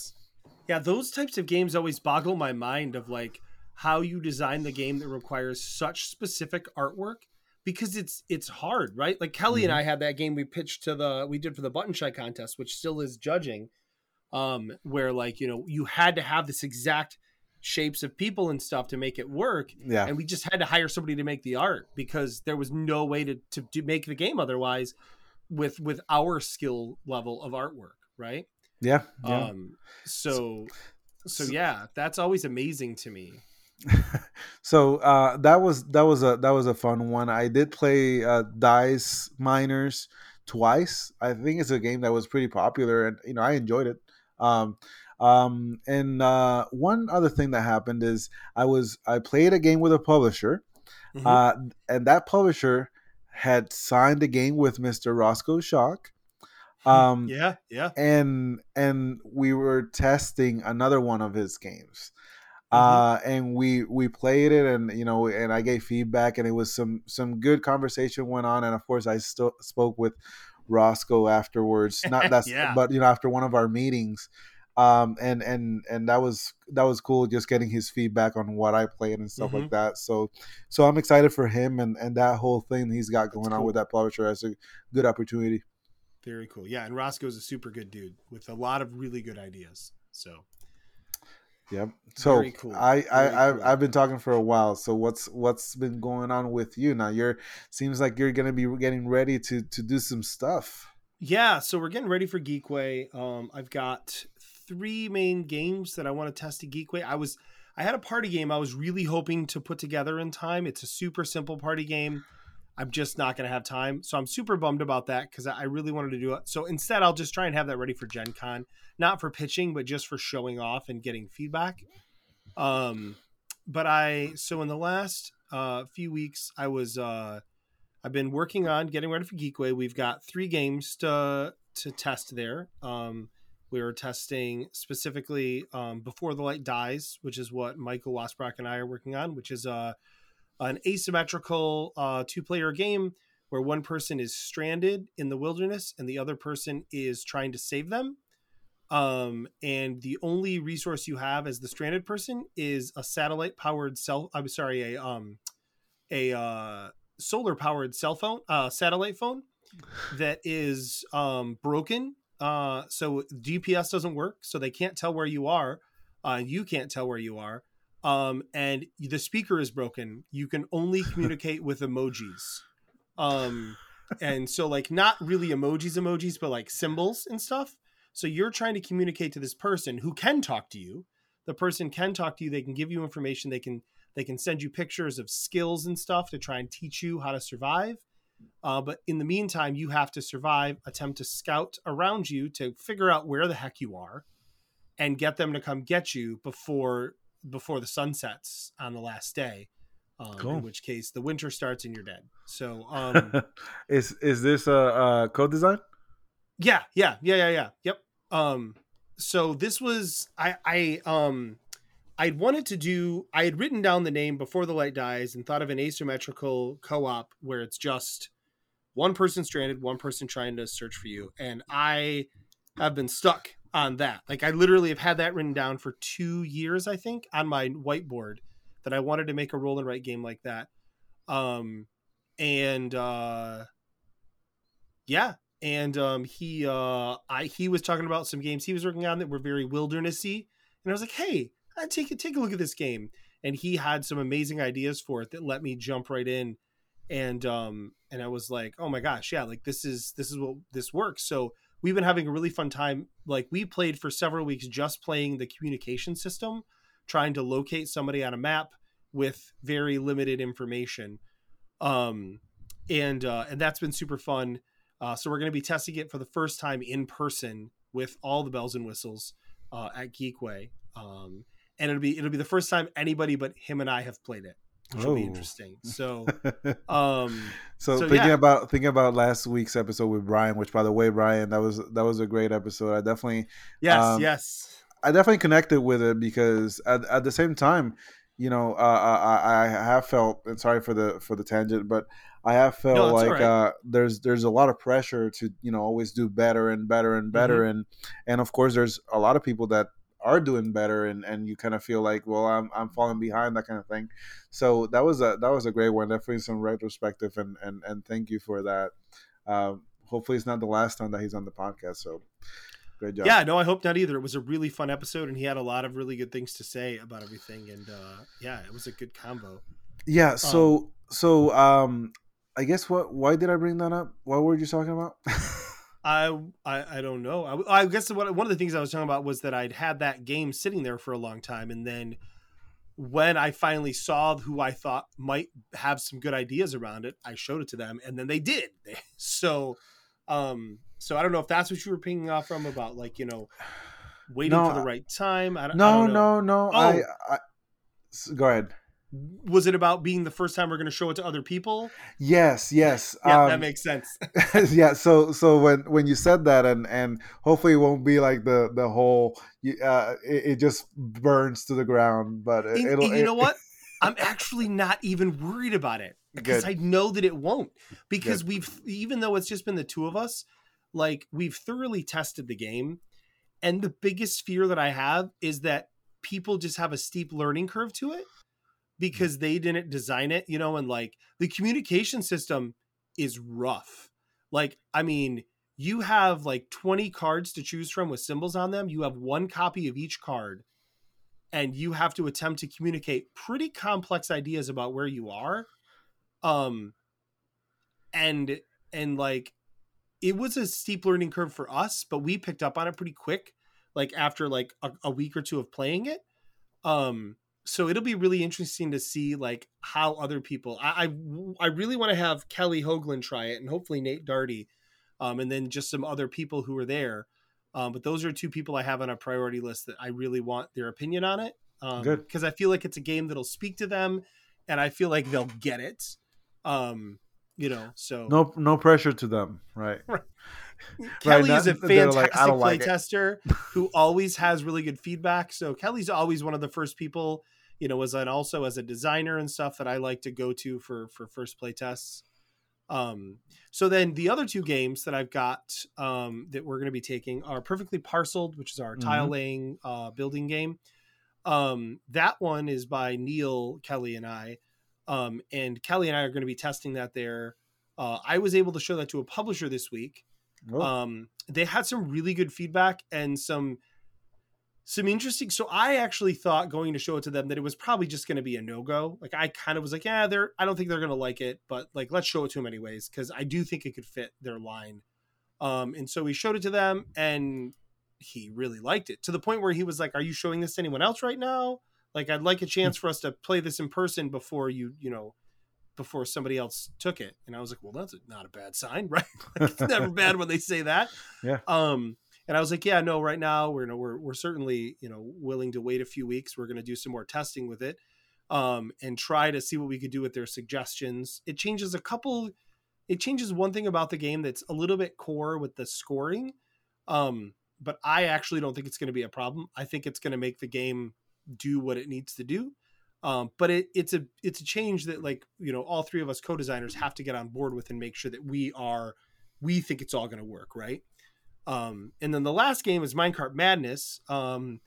Speaker 4: yeah, those types of games always boggle my mind of like how you design the game that requires such specific artwork because it's it's hard, right? Like Kelly
Speaker 5: Mm-hmm.
Speaker 4: and I had that game we pitched to the we did for the button shy contest, which still is judging, um, where like you know you had to have this exact shapes of people and stuff to make it work,
Speaker 5: yeah
Speaker 4: and we just had to hire somebody to make the art because there was no way to to, to make the game otherwise with with our skill level of artwork, right?
Speaker 5: yeah yeah.
Speaker 4: Um, so, so yeah, that's always amazing to me.
Speaker 5: so uh, that was that was a that was a fun one. I did play uh, Dice Miners twice. I think it's a game that was pretty popular, and you know I enjoyed it. Um, um, and uh, one other thing that happened is I was I played a game with a publisher,
Speaker 4: Mhm.
Speaker 5: uh, and that publisher had signed a game with Mister Roscoe Shock. Um,
Speaker 4: yeah, yeah.
Speaker 5: and and we were testing another one of his games
Speaker 4: Mhm.
Speaker 5: uh and we we played it and you know and i gave feedback and it was some some good conversation went on and of course i still spoke with roscoe afterwards not that's
Speaker 4: Yeah.
Speaker 5: but you know after one of our meetings um and and and that was that was cool just getting his feedback on what i played and stuff
Speaker 4: Mm-hmm.
Speaker 5: like that so so i'm excited for him and and that whole thing he's got going on with that publisher as a good opportunity
Speaker 4: Very cool. Yeah, and Roscoe's a super good dude with a lot of really good ideas. So
Speaker 5: Yep. So
Speaker 4: cool.
Speaker 5: I I I've,
Speaker 4: cool.
Speaker 5: I've been talking for a while. So what's what's been going on with you now? You're seems like you're gonna be getting ready to to do some stuff.
Speaker 4: yeah, so we're getting ready for Geekway. Um, I've got three main games that I want to test at Geekway. I was I had a party game I was really hoping to put together in time. It's a super simple party game. I'm just not going to have time. So I'm super bummed about that because I really wanted to do it. So instead, I'll just try and have that ready for Gen Con, not for pitching, but just for showing off and getting feedback. Um, but I, so in the last uh, few weeks, I was, uh, I've been working on getting ready for Geekway. We've got three games to, to test there. Um, we were testing specifically um, Before the Light Dies, which is what Michael Wasbrock and I are working on, which is uh, an asymmetrical uh, two player game where one person is stranded in the wilderness and the other person is trying to save them. Um, and the only resource you have as the stranded person is a satellite powered cell. I'm sorry, a um, a uh, solar powered cell phone, uh, satellite phone that is um, broken. Uh, so GPS doesn't work, so they can't tell where you are. Uh, you can't tell where you are. Um, and the speaker is broken. You can only communicate with emojis. Um, and so like not really emojis, emojis, but like symbols and stuff. So you're trying to communicate to this person who can talk to you. The person can talk to you. They can give you information. They can they can send you pictures of skills and stuff to try and teach you how to survive. Uh, but in the meantime, you have to survive, attempt to scout around you to figure out where the heck you are, and get them to come get you before before the sun sets on the last day. Um,
Speaker 5: Cool.
Speaker 4: In which case, the winter starts and you're dead. So, um,
Speaker 5: is is this a, a co-design?
Speaker 4: yeah, yeah, yeah, yeah, yeah. Yep. Um, so this was I I um I wanted to do I had written down the name before the light dies and thought of an asymmetrical co-op where it's just one person stranded, one person trying to search for you. And I have been stuck on that. Like I literally have had that written down for two years, I think, on my whiteboard that I wanted to make a roll and write game like that. Um, and uh, yeah, and um, he uh, I he was talking about some games he was working on that were very wildernessy, and I was like, hey, I take it take a look at this game, and he had some amazing ideas for it that let me jump right in, and um, and I was like, oh my gosh, yeah, like this is this is what this works. So we've been having a really fun time. Like we played for several weeks just playing the communication system, trying to locate somebody on a map with very limited information. Um, and uh, and that's been super fun. Uh, so we're going to be testing it for the first time in person with all the bells and whistles uh, at Geekway. Um, and it'll be it'll be the first time anybody but him and I have played it, which will be
Speaker 5: Oh.
Speaker 4: interesting. So, um,
Speaker 5: So,
Speaker 4: So,
Speaker 5: thinking
Speaker 4: yeah.
Speaker 5: about thinking about last week's episode with Brian, which by the way, Brian, that was that was a great episode. I definitely
Speaker 4: yes,
Speaker 5: Um,
Speaker 4: yes,
Speaker 5: I definitely connected with it because at, at the same time, you know, uh, I, I have felt and sorry for the for the tangent, but I have felt
Speaker 4: No,
Speaker 5: like
Speaker 4: right.
Speaker 5: uh, there's there's a lot of pressure to you know always do better and better and better,
Speaker 4: Mm-hmm.
Speaker 5: and and of course there's a lot of people that are doing better, and and you kind of feel like well I'm I'm falling behind that kind of thing. So that was a that was a great one, definitely some retrospective, and and and thank you for that. Um, hopefully it's not the last time that he's on the podcast. So great job.
Speaker 4: yeah. No, I hope not either. It was a really fun episode, and he had a lot of really good things to say about everything. And uh, yeah, it was a good combo.
Speaker 5: Yeah. So so um, I guess what? Why did I bring that up? What were you talking about?
Speaker 4: I, I I don't know. I, I guess what, one of the things I was talking about was that I'd had that game sitting there for a long time, and then when I finally saw who I thought might have some good ideas around it, I showed it to them, and then they did. so, um, so I don't know if that's what you were pinging off from about, like you know, waiting
Speaker 5: No,
Speaker 4: for the right time. I, don't- I
Speaker 5: no, no, no.
Speaker 4: Oh.
Speaker 5: I, I go ahead.
Speaker 4: Was it about being the first time we're going to show it to other people?
Speaker 5: Yes, yes.
Speaker 4: Yeah, that
Speaker 5: um,
Speaker 4: makes sense.
Speaker 5: yeah so so when when you said that and and hopefully it won't be like the the whole uh it, it just burns to the ground but it,
Speaker 4: and you
Speaker 5: it-
Speaker 4: know what? I'm actually not even worried about it because
Speaker 5: Good.
Speaker 4: I know that it won't. Because we've, even though it's just been the two of us, like we've thoroughly tested the game. And the biggest fear that I have is that people just have a steep learning curve to it because they didn't design it, you know, and like the communication system is rough. Like, I mean, you have like 20 cards to choose from with symbols on them. You have one copy of each card and you have to attempt to communicate pretty complex ideas about where you are um and and like it was a steep learning curve for us but we picked up on it pretty quick like after like a, a week or two of playing it um so it'll be really interesting to see like how other people i i, I really want to have kelly hoagland try it and hopefully nate darty um and then just some other people who are there um, but those are two people I have on a priority list that I really want their opinion on it. Um,
Speaker 5: Good.
Speaker 4: Because I feel like it's a game that'll speak to them, and I feel like they'll get it. Um, you know, so
Speaker 5: no no pressure to them right right.
Speaker 4: Kelly
Speaker 5: Right,
Speaker 4: is a fantastic
Speaker 5: like, "I like it."
Speaker 4: who always has really good feedback. So Kelly's always one of the first people, you know, as an also as a designer and stuff that I like to go to for for first play tests. Um, so then the other two games that I've got um, that we're going to be taking are Perfectly Parceled, which is our
Speaker 5: Mhm.
Speaker 4: tile laying uh, building game. Um, that one is by Neil Kelly and I, um, and Kelly and I are going to be testing that there. Uh, I was able to show that to a publisher this week.
Speaker 5: Oh,
Speaker 4: Um, they had some really good feedback and some some interesting. So I actually thought going to show it to them that it was probably just going to be a no go. Like I kind of was like, yeah, they're. I don't think they're going to like it, but like let's show it to them anyways because I do think it could fit their line. Um, and so we showed it to them, and he really liked it to the point where he was like, "Are you showing this to anyone else right now? Like, I'd like a chance for us to play this in person before you, you know." before somebody else took it and i was like well that's not a bad sign right Like, it's never bad when they say that
Speaker 5: Yeah.
Speaker 4: um and i was like yeah no right now we're you know, we're, we're certainly you know willing to wait a few weeks. We're going to do some more testing with it um and try to see what we could do with their suggestions. It changes a couple it changes one thing about the game that's a little bit core with the scoring um but i actually don't think it's going to be a problem. I think it's going to make the game do what it needs to do um, but it, it's a it's a change that like you know all three of us co-designers have to get on board with and make sure that we are we think it's all going to work right Um, and then the last game is Minecart Madness, um,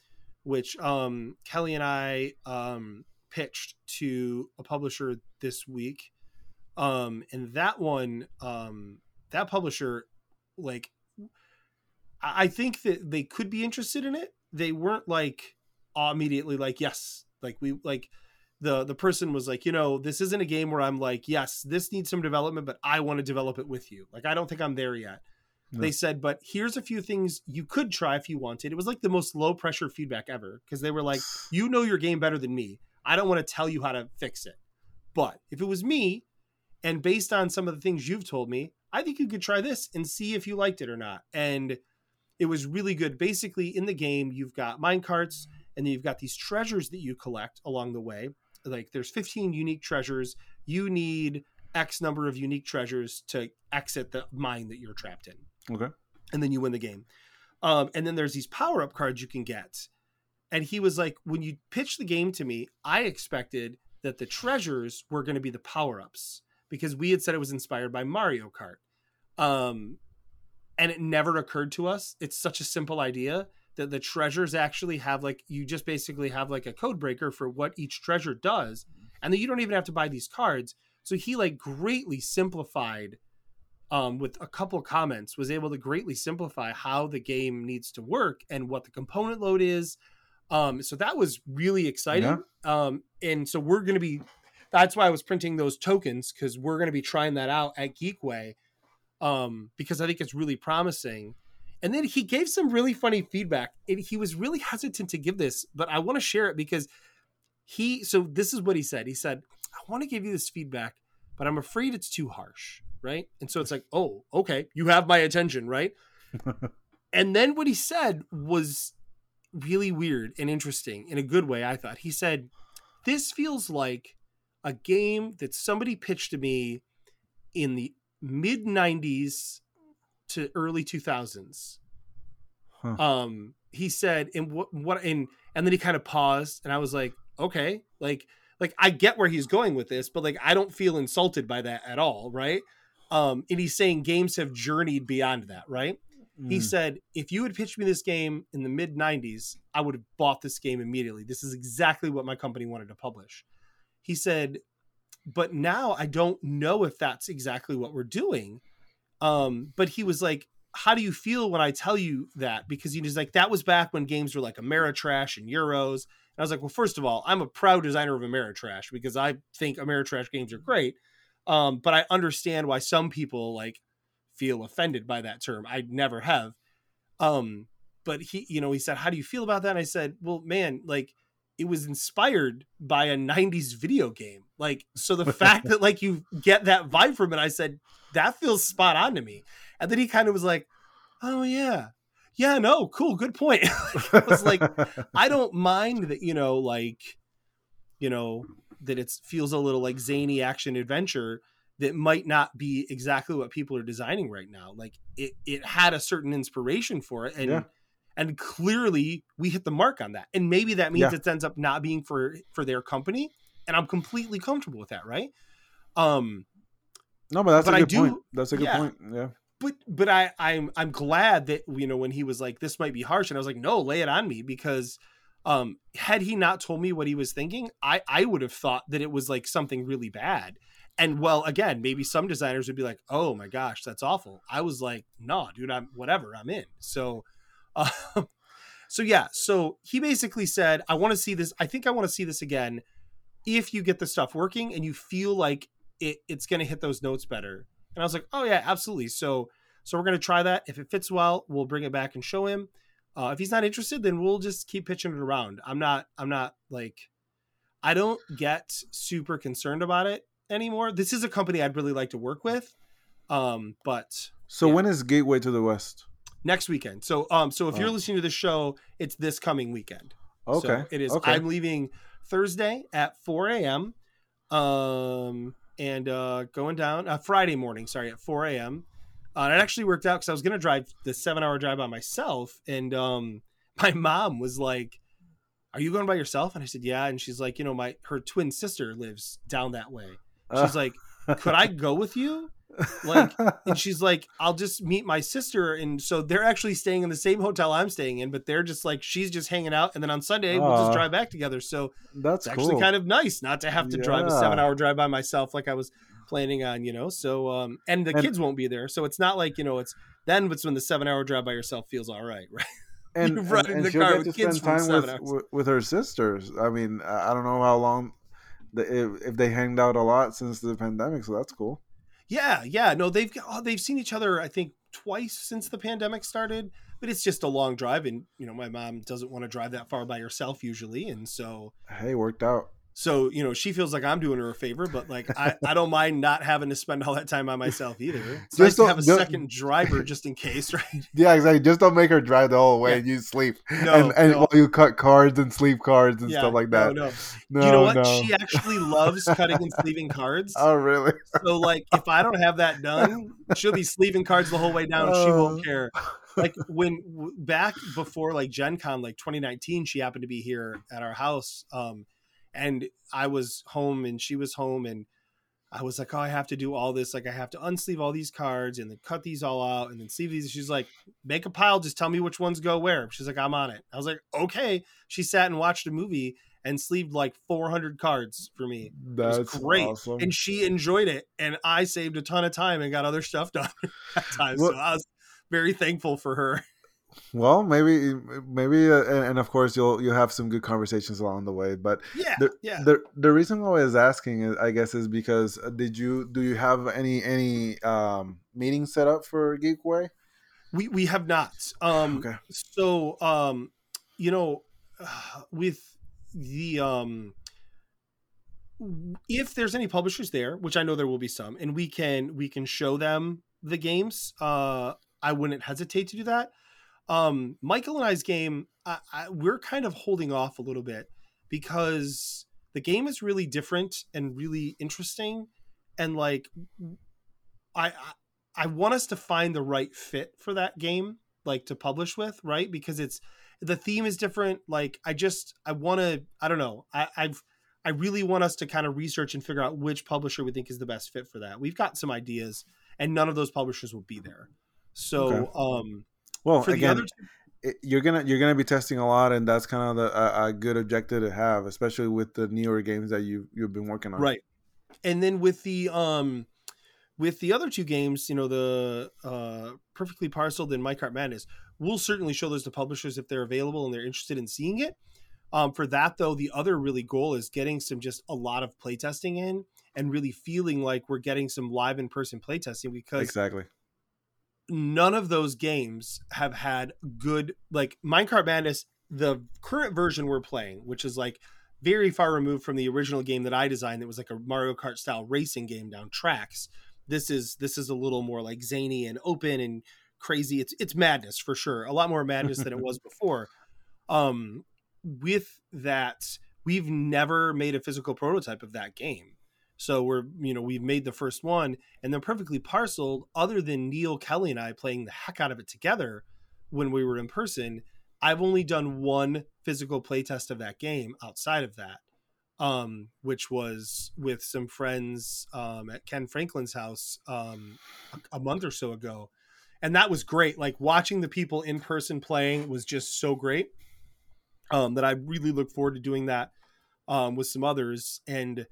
Speaker 4: which um, Kelly and I um, pitched to a publisher this week. Um, and that one, um, that publisher, like, I think that they could be interested in it. They weren't like immediately like, yes, like we like the the person was like, you know, this isn't a game where I'm like, yes, this needs some development, but I want to develop it with you. Like, I don't think I'm there yet.
Speaker 5: No.
Speaker 4: They said, but here's a few things you could try if you wanted. It was like the most low pressure feedback ever because they were like, you know your game better than me. I don't want to tell you how to fix it. But if it was me, and based on some of the things you've told me, I think you could try this and see if you liked it or not. And it was really good. Basically, in the game, you've got mine carts, and then you've got these treasures that you collect along the way. Like there's 15 unique treasures. You need X number of unique treasures to exit the mine that you're trapped in
Speaker 5: Okay.
Speaker 4: and then you win the game. Um, and then there's these power up cards you can get. And he was like, when you pitched the game to me, I expected that the treasures were going to be the power ups because we had said it was inspired by Mario Kart. Um, and it never occurred to us. It's such a simple idea that the treasures actually have like, you just basically have like a code breaker for what each treasure does. And then you don't even have to buy these cards. So he like greatly simplified um, with a couple comments, was able to greatly simplify how the game needs to work and what the component load is. Um, so that was really exciting. Um, and so we're going to be, that's why I was printing those tokens because we're going to be trying that out at Geekway um, because I think it's really promising. And then he gave some really funny feedback. And he was really hesitant to give this, but I want to share it because he, so this is what he said. He said, I want to give you this feedback, but I'm afraid it's too harsh. Right. And so it's like, oh, okay, you have my attention. Right. and then what he said was really weird and interesting in a good way, I thought. He said, This feels like a game that somebody pitched to me in the mid 90s to early 2000s.
Speaker 5: Huh.
Speaker 4: Um, he said, and what, what, and, and then he kind of paused, and I was like, okay, like, like I get where he's going with this, but like I don't feel insulted by that at all, right? Um, and he's saying games have journeyed beyond that, right? He
Speaker 5: Mm.
Speaker 4: said, if you had pitched me this game in the mid 90s, I would have bought this game immediately. This is exactly what my company wanted to publish. He said, but now I don't know if that's exactly what we're doing. Um, but he was like, how do you feel when I tell you that? Because he was like, that was back when games were like Ameritrash and Euros. And I was like, well, first of all, I'm a proud designer of Ameritrash because I think Ameritrash games are great. Um, but I understand why some people like feel offended by that term. I never have. Um, but he, you know, he said, "How do you feel about that?" And I said, "Well, man, like it was inspired by a 90s video game. Like so the fact that like you get that vibe from it, I said, that feels spot on to me." And then he kind of was like, "Oh yeah. Yeah, no, cool, good point." I was like, I don't mind that, you know, like, you know, that it feels a little like zany action adventure that might not be exactly what people are designing right now. Like it, it had a certain inspiration for it, and
Speaker 5: Yeah.
Speaker 4: and clearly we hit the mark on that. And maybe that means
Speaker 5: Yeah.
Speaker 4: it ends up not being for for their company, and I'm completely comfortable with that, right? Um,
Speaker 5: no, but that's
Speaker 4: but
Speaker 5: a
Speaker 4: I
Speaker 5: good
Speaker 4: do-
Speaker 5: point. That's a good
Speaker 4: yeah.
Speaker 5: point. Yeah.
Speaker 4: but but I I'm I'm glad that you know when he was like this might be harsh and I was like no lay it on me because um had he not told me what he was thinking I I would have thought that it was like something really bad and well again maybe some designers would be like oh my gosh that's awful I was like no dude I'm whatever I'm in so uh, so yeah so he basically said I want to see this I think I want to see this again if you get the stuff working and you feel like it, it's going to hit those notes better and I was like, oh yeah, absolutely. So so we're gonna try that. If it fits well, we'll bring it back and show him. Uh, if he's not interested, then we'll just keep pitching it around. I'm not I'm not like I don't get super concerned about it anymore. This is a company I'd really like to work with. Um, but
Speaker 5: So
Speaker 4: Yeah.
Speaker 5: when is Geekway to the West?
Speaker 4: next weekend. So um so if you're
Speaker 5: Oh.
Speaker 4: listening to the show, it's this coming weekend.
Speaker 5: Okay.
Speaker 4: So it is.
Speaker 5: Okay.
Speaker 4: I'm leaving Thursday at 4 a.m. Um, and uh, going down uh, Friday morning. Sorry, at 4 a.m. Uh, and it actually worked out because I was gonna drive the seven-hour drive by myself, and um, my mom was like, "Are you going by yourself?" And I said, "Yeah." And she's like, "You know, my her twin sister lives down that way." She's
Speaker 5: Uh,
Speaker 4: like, could I go with you? Like, and she's like, I'll just meet my sister. And so they're actually staying in the same hotel I'm staying in, but they're just like, she's just hanging out. And then on Sunday, we'll just drive back together. So
Speaker 5: That's
Speaker 4: it's
Speaker 5: cool.
Speaker 4: actually kind of nice not to have to drive a seven hour drive by myself like I was planning on, you know. So um and the
Speaker 5: And-
Speaker 4: kids won't be there. So it's not like, you know, it's then but it's when the seven hour drive by yourself feels all right, right?
Speaker 5: and,
Speaker 4: you
Speaker 5: and,
Speaker 4: in
Speaker 5: and
Speaker 4: the
Speaker 5: she'll
Speaker 4: car
Speaker 5: get
Speaker 4: with
Speaker 5: to
Speaker 4: kids
Speaker 5: spend time with, with her sisters. I mean, I I don't know how long the, if, if they hanged out a lot since the pandemic, so that's cool.
Speaker 4: Yeah, yeah. No, they've oh, they've seen each other, I think, twice since the pandemic started. But it's just a long drive, and you know, my mom doesn't want to drive that far by herself usually, and so
Speaker 5: Hey, worked out.
Speaker 4: So you know, she feels like I'm doing her a favor, but like I, I don't mind not having to spend all that time by myself either. It's
Speaker 5: Just
Speaker 4: nice to have a second driver just in case, right?
Speaker 5: Yeah, exactly. Just don't make her drive the whole way
Speaker 4: Yeah.
Speaker 5: and you sleep.
Speaker 4: No,
Speaker 5: and and
Speaker 4: no.
Speaker 5: while you cut cards and sleep cards and
Speaker 4: Yeah,
Speaker 5: stuff like that.
Speaker 4: No,
Speaker 5: No, no
Speaker 4: you know what?
Speaker 5: no.
Speaker 4: She actually loves cutting and sleeving cards.
Speaker 5: Oh, really?
Speaker 4: So like, if I don't have that done, she'll be sleeving cards the whole way down. She won't
Speaker 5: Oh.
Speaker 4: care. Like when back before like Gen Con, like 2019, she happened to be here at our house, um, and I was home and she was home, and I was like, oh, I have to do all this. Like, I have to unsleeve all these cards and then cut these all out and then sleeve these. She's like, make a pile. Just tell me which ones go where. She's like, I'm on it. I was like, okay. She sat and watched a movie and sleeved like 400 cards for me.
Speaker 5: That's
Speaker 4: was great.
Speaker 5: awesome.
Speaker 4: and she enjoyed it and i saved a ton of time and got other stuff done that time
Speaker 5: Well-
Speaker 4: so i was very thankful for her
Speaker 5: well, maybe, maybe, uh, and, and of course, you'll you'll have some good conversations along the way. But
Speaker 4: yeah
Speaker 5: the,
Speaker 4: yeah
Speaker 5: the the reason why I was asking, is, I guess, is because uh, did you do you have any any um meetings set up for Geekway?
Speaker 4: we we have not um
Speaker 5: Okay.
Speaker 4: so um you know with the um if there's any publishers there which i know there will be some and we can we can show them the games uh i wouldn't hesitate to do that um michael and i's game I, I, we're kind of holding off a little bit because the game is really different and really interesting and like i i, I want us to find the right fit for that game like to publish with right? Because it's the theme is different. Like i just i want to i don't know. I i've i really want us to kind of research and figure out which publisher we think is the best fit for that. We've got some ideas and none of those publishers will be there. So
Speaker 5: Okay.
Speaker 4: um
Speaker 5: Well,
Speaker 4: for the
Speaker 5: again,
Speaker 4: other two,
Speaker 5: you're gonna you're gonna be testing a lot, and that's kind of the, a, a good objective to have, especially with the newer games that you you've been working on.
Speaker 4: right and then with the um with the other two games you know the uh perfectly parceled and Minecart Madness we'll certainly show those to publishers if they're available and they're interested in seeing it um for that though the other really goal is getting some just a lot of playtesting in and really feeling like we're getting some live in person playtesting because
Speaker 5: Exactly.
Speaker 4: None of those games have had good like Minecart Madness. The current version we're playing, which is like very far removed from the original game that I designed, that was like a Mario Kart style racing game down tracks. This is this is a little more like zany and open and crazy. It's it's madness for sure. A lot more madness than it was before. Um, with that, we've never made a physical prototype of that game. So we're, you know, we've made the first one and they're perfectly parceled, other than Neil Kelly and I playing the heck out of it together when we were in person. I've only done one physical playtest of that game outside of that, um, which was with some friends um, at Ken Franklin's house um, a, a month or so ago. And that was great. Like watching the people in person playing was just so great um, that I really look forward to doing that um, with some others. And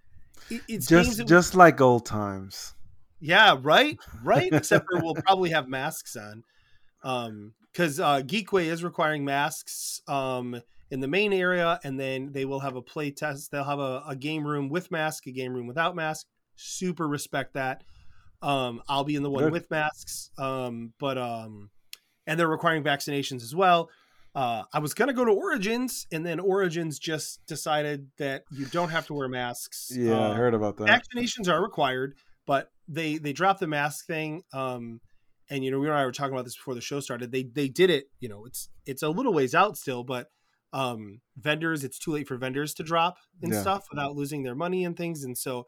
Speaker 4: it, it's
Speaker 5: Just just like old times.
Speaker 4: yeah, right, right. Except for we'll probably have masks on, um, because uh, Geekway is requiring masks um in the main area, and then they will have a play test. They'll have a, a game room with mask, a game room without mask. Super respect that. Um, I'll be in the one
Speaker 5: Good.
Speaker 4: with masks. Um, but um, and they're requiring vaccinations as well. Uh, I was gonna go to Origins, and then Origins just decided that you don't have to wear masks.
Speaker 5: Yeah, I
Speaker 4: Uh,
Speaker 5: heard about that.
Speaker 4: vaccinations are required, but they they dropped the mask thing. Um, and you know, we and I were talking about this before the show started. They they did it. You know, it's it's a little ways out still, but um, vendors, it's too late for vendors to drop and
Speaker 5: Yeah.
Speaker 4: stuff without losing their money and things. And so,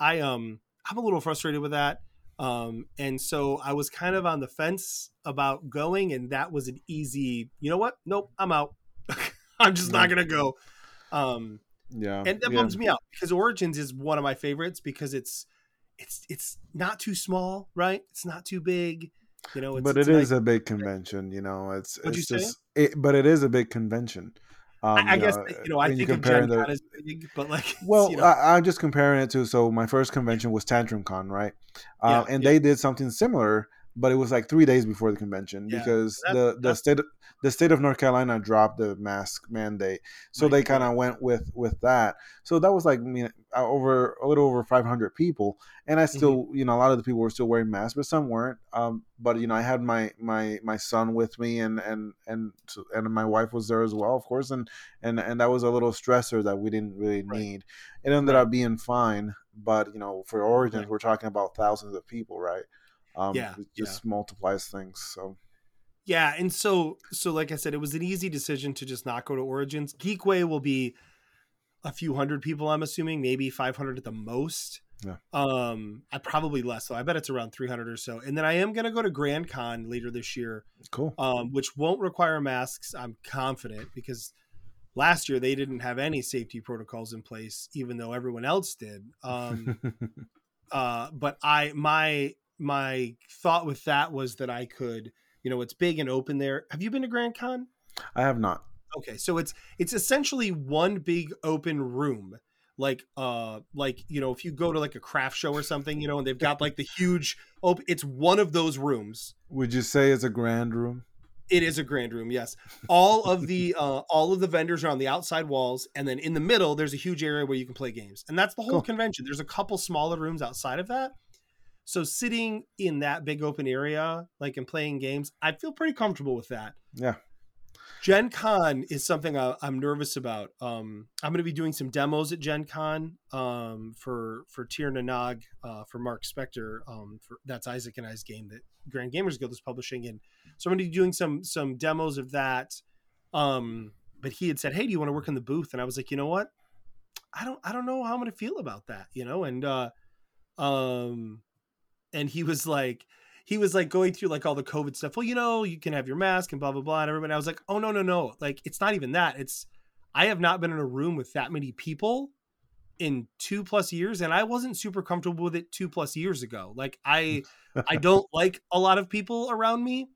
Speaker 4: I um I'm a little frustrated with that. Um, and so I was kind of on the fence about going, and that was an easy. You know what? Nope, I'm out. I'm just not gonna go. Um,
Speaker 5: yeah,
Speaker 4: and that
Speaker 5: yeah.
Speaker 4: bums me out because Origins is one of my favorites because it's it's it's not too small, right? It's not too big. You know, it's,
Speaker 5: but
Speaker 4: it's
Speaker 5: it is
Speaker 4: nice.
Speaker 5: a big convention. You know, it's it's just. It, but it is a big convention. Um,
Speaker 4: I, I guess
Speaker 5: know,
Speaker 4: you know I think of Gen
Speaker 5: the-
Speaker 4: Con as big, but like
Speaker 5: Well, uh,
Speaker 4: you know,
Speaker 5: I, I'm just comparing it to so my first convention was Tantrum Con, right?
Speaker 4: Yeah,
Speaker 5: Um, and
Speaker 4: yeah.
Speaker 5: they did something similar, but it was like three days before the convention
Speaker 4: Yeah,
Speaker 5: because the the state the state of North Carolina dropped the mask mandate, so
Speaker 4: Right,
Speaker 5: they kind of went with with that. So that was like I mean, uh, over a little over 500 people, and I
Speaker 4: Mm-hmm.
Speaker 5: still you know a lot of the people were still wearing masks, but some weren't. Um, but you know I had my my my son with me, and and and and my wife was there as well, of course, and and and that was a little stressor that we didn't really
Speaker 4: Right.
Speaker 5: need. It ended
Speaker 4: Right.
Speaker 5: up being fine, but you know, for Origins, we're talking about thousands of people, right? Um,
Speaker 4: Yeah,
Speaker 5: it just multiplies things. So
Speaker 4: Yeah, and so so like I said, it was an easy decision to just not go to Origins. Geekway will be a few hundred people, I'm assuming, maybe 500 at the most.
Speaker 5: Yeah.
Speaker 4: Um, I probably less though. I bet it's around 300 or so. And then I am gonna go to Grand Con later this year,
Speaker 5: cool.
Speaker 4: um, which won't require masks. I'm confident because last year they didn't have any safety protocols in place, even though everyone else did. Um, uh but i my my thought with that was that i could you know it's big and open there have you been to grand con
Speaker 5: I have not.
Speaker 4: okay so it's it's essentially one big open room like uh like you know if you go to like a craft show or something you know and they've got like the huge open it's one of those rooms
Speaker 5: Would you say it's a grand room?
Speaker 4: it is a grand room yes all of the uh all of the vendors are on the outside walls and then in the middle there's a huge area where you can play games and that's the whole
Speaker 5: Cool.
Speaker 4: convention there's a couple smaller rooms outside of that so sitting in that big open area like and playing games i feel pretty comfortable with that.
Speaker 5: Yeah.
Speaker 4: gen con is something I, i'm nervous about. Um i'm going to be doing some demos at gen con um for for Tir Nanog, uh for mark spector um for that's isaac and i's game that grand gamers guild is publishing and so i'm going to be doing some some demos of that. Um but he had said hey do you want to work in the booth? And i was like you know what? I don't i don't know how i'm going to feel about that you know? And uh um and he was like he was like going through like all the covid stuff well you know you can have your mask and blah blah blah and everybody I was like oh no no no like it's not even that it's i have not been in a room with that many people in two plus years and i wasn't super comfortable with it two plus years ago like i i don't like a lot of people around me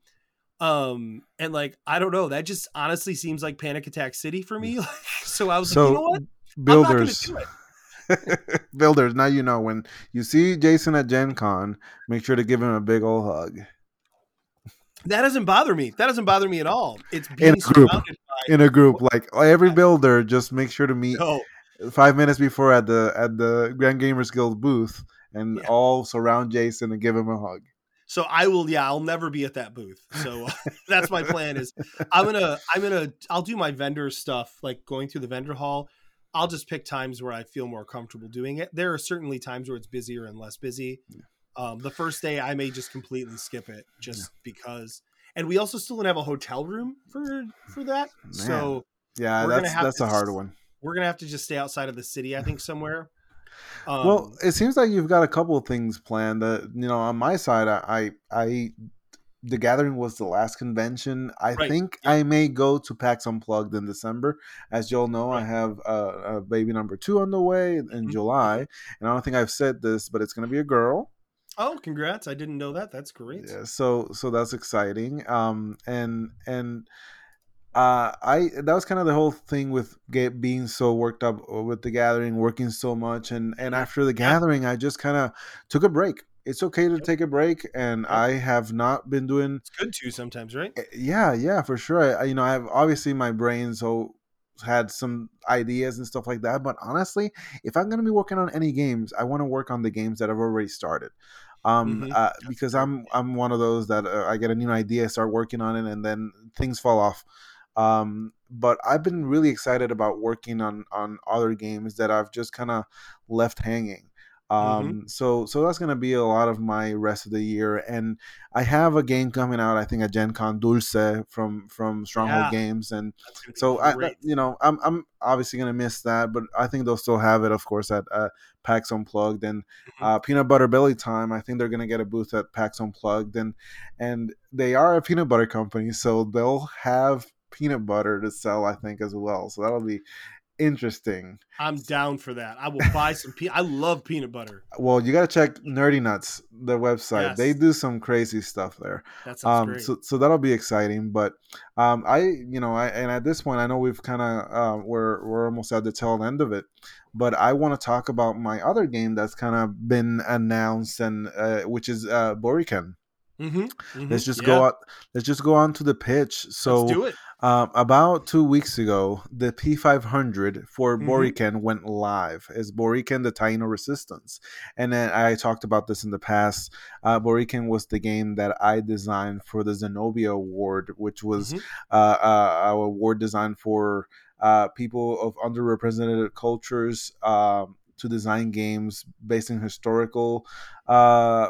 Speaker 4: um and like i don't know that just honestly seems like panic attack city for me like, so i was like you know
Speaker 5: So
Speaker 4: what I'm not gonna
Speaker 5: builders,
Speaker 4: do it.
Speaker 5: builders. Now you know when you see Jason at Gen Con, make sure to give him a big old hug
Speaker 4: that doesn't bother me that doesn't bother me at all it's
Speaker 5: In a group.
Speaker 4: by
Speaker 5: in a group. Like every builder, just make sure to meet
Speaker 4: no
Speaker 5: five minutes before at the at the Grand Gamers Guild booth, and
Speaker 4: Yeah.
Speaker 5: all surround Jason and give him a hug.
Speaker 4: So I will, yeah, I'll never be at that booth. So that's my plan. Is I'm gonna, I'm gonna, I'll do my vendor stuff, like going through the vendor hall. I'll just pick times where I feel more comfortable doing it. There are certainly times where it's busier and less busy. Um, the first day, I may just completely skip it just because. And we also still don't have a hotel room for for that. So
Speaker 5: Yeah, that's that's
Speaker 4: to
Speaker 5: a hard one.
Speaker 4: we're gonna have to just stay outside of the city. I think somewhere. Um,
Speaker 5: well, it seems like you've got a couple of things planned. That you know, on my side, I, I, I the gathering was the last convention. I
Speaker 4: Right,
Speaker 5: think
Speaker 4: yeah.
Speaker 5: I may go to PAX Unplugged in December. As y'all know, I have a, a baby number two on the way in
Speaker 4: Mhm.
Speaker 5: July, and I don't think I've said this, but it's going to be a girl.
Speaker 4: oh, congrats! I didn't know that. That's great.
Speaker 5: Yeah, so so that's exciting. Um, and and uh, I that was kind of the whole thing with get, being so worked up with the gathering, working so much, and and after the gathering, I just kind of took a break. It's okay to take a break, and. I have not been doing.
Speaker 4: It's good too sometimes, right?
Speaker 5: eh, Yeah, yeah, for sure. I, you know, I have obviously my brain so had some ideas and stuff like that, but honestly, if I'm gonna be working on any games, I want to work on the games that i've already started. Um,
Speaker 4: Mhm.
Speaker 5: uh, because I'm I'm one of those that uh, I get a new idea, start working on it, and then things fall off. Um, but I've been really excited about working on on other games that I've just kind of left hanging. Um, so so that's gonna be a lot of my rest of the year, and I have a game coming out. I think at Gen Con Dulce from from Stronghold
Speaker 4: Yeah.
Speaker 5: Games, and so I, you know, I'm I'm obviously gonna miss that, but I think they'll still have it, of course, at uh, PAX Unplugged and
Speaker 4: Mm-hmm.
Speaker 5: uh, Peanut Butter Belly Time. I think they're gonna get a booth at PAX Unplugged, and and they are a peanut butter company, so they'll have peanut butter to sell, I think, as well. So that'll be interesting.
Speaker 4: I'm down for that. I will buy some. Pe- I love peanut butter.
Speaker 5: Well, you got to check Nerdy Nuts, the website.
Speaker 4: Yes.
Speaker 5: They do some crazy stuff there.
Speaker 4: That sounds
Speaker 5: Um,
Speaker 4: great.
Speaker 5: so, so that'll be exciting. But um, I, you know, I, and at this point, I know we've kind of uh, we're we're almost at the tail end of it. But I want to talk about my other game that's kind of been announced, and uh, which is uh, Boriken.
Speaker 4: mm-hmm,
Speaker 5: Let's just go out. Let's just go on to the pitch. So
Speaker 4: Let's do it.
Speaker 5: Um, about two weeks ago, the P500 for
Speaker 4: Mhm.
Speaker 5: Boriken went live. It's Boriken the Taino Resistance. And then I talked about this in the past. Uh, Boriken was the game that I designed for the Zenobia Award, which was
Speaker 4: Mhm.
Speaker 5: uh, uh, our award designed for uh, people of underrepresented cultures um, to design games based in historical, uh,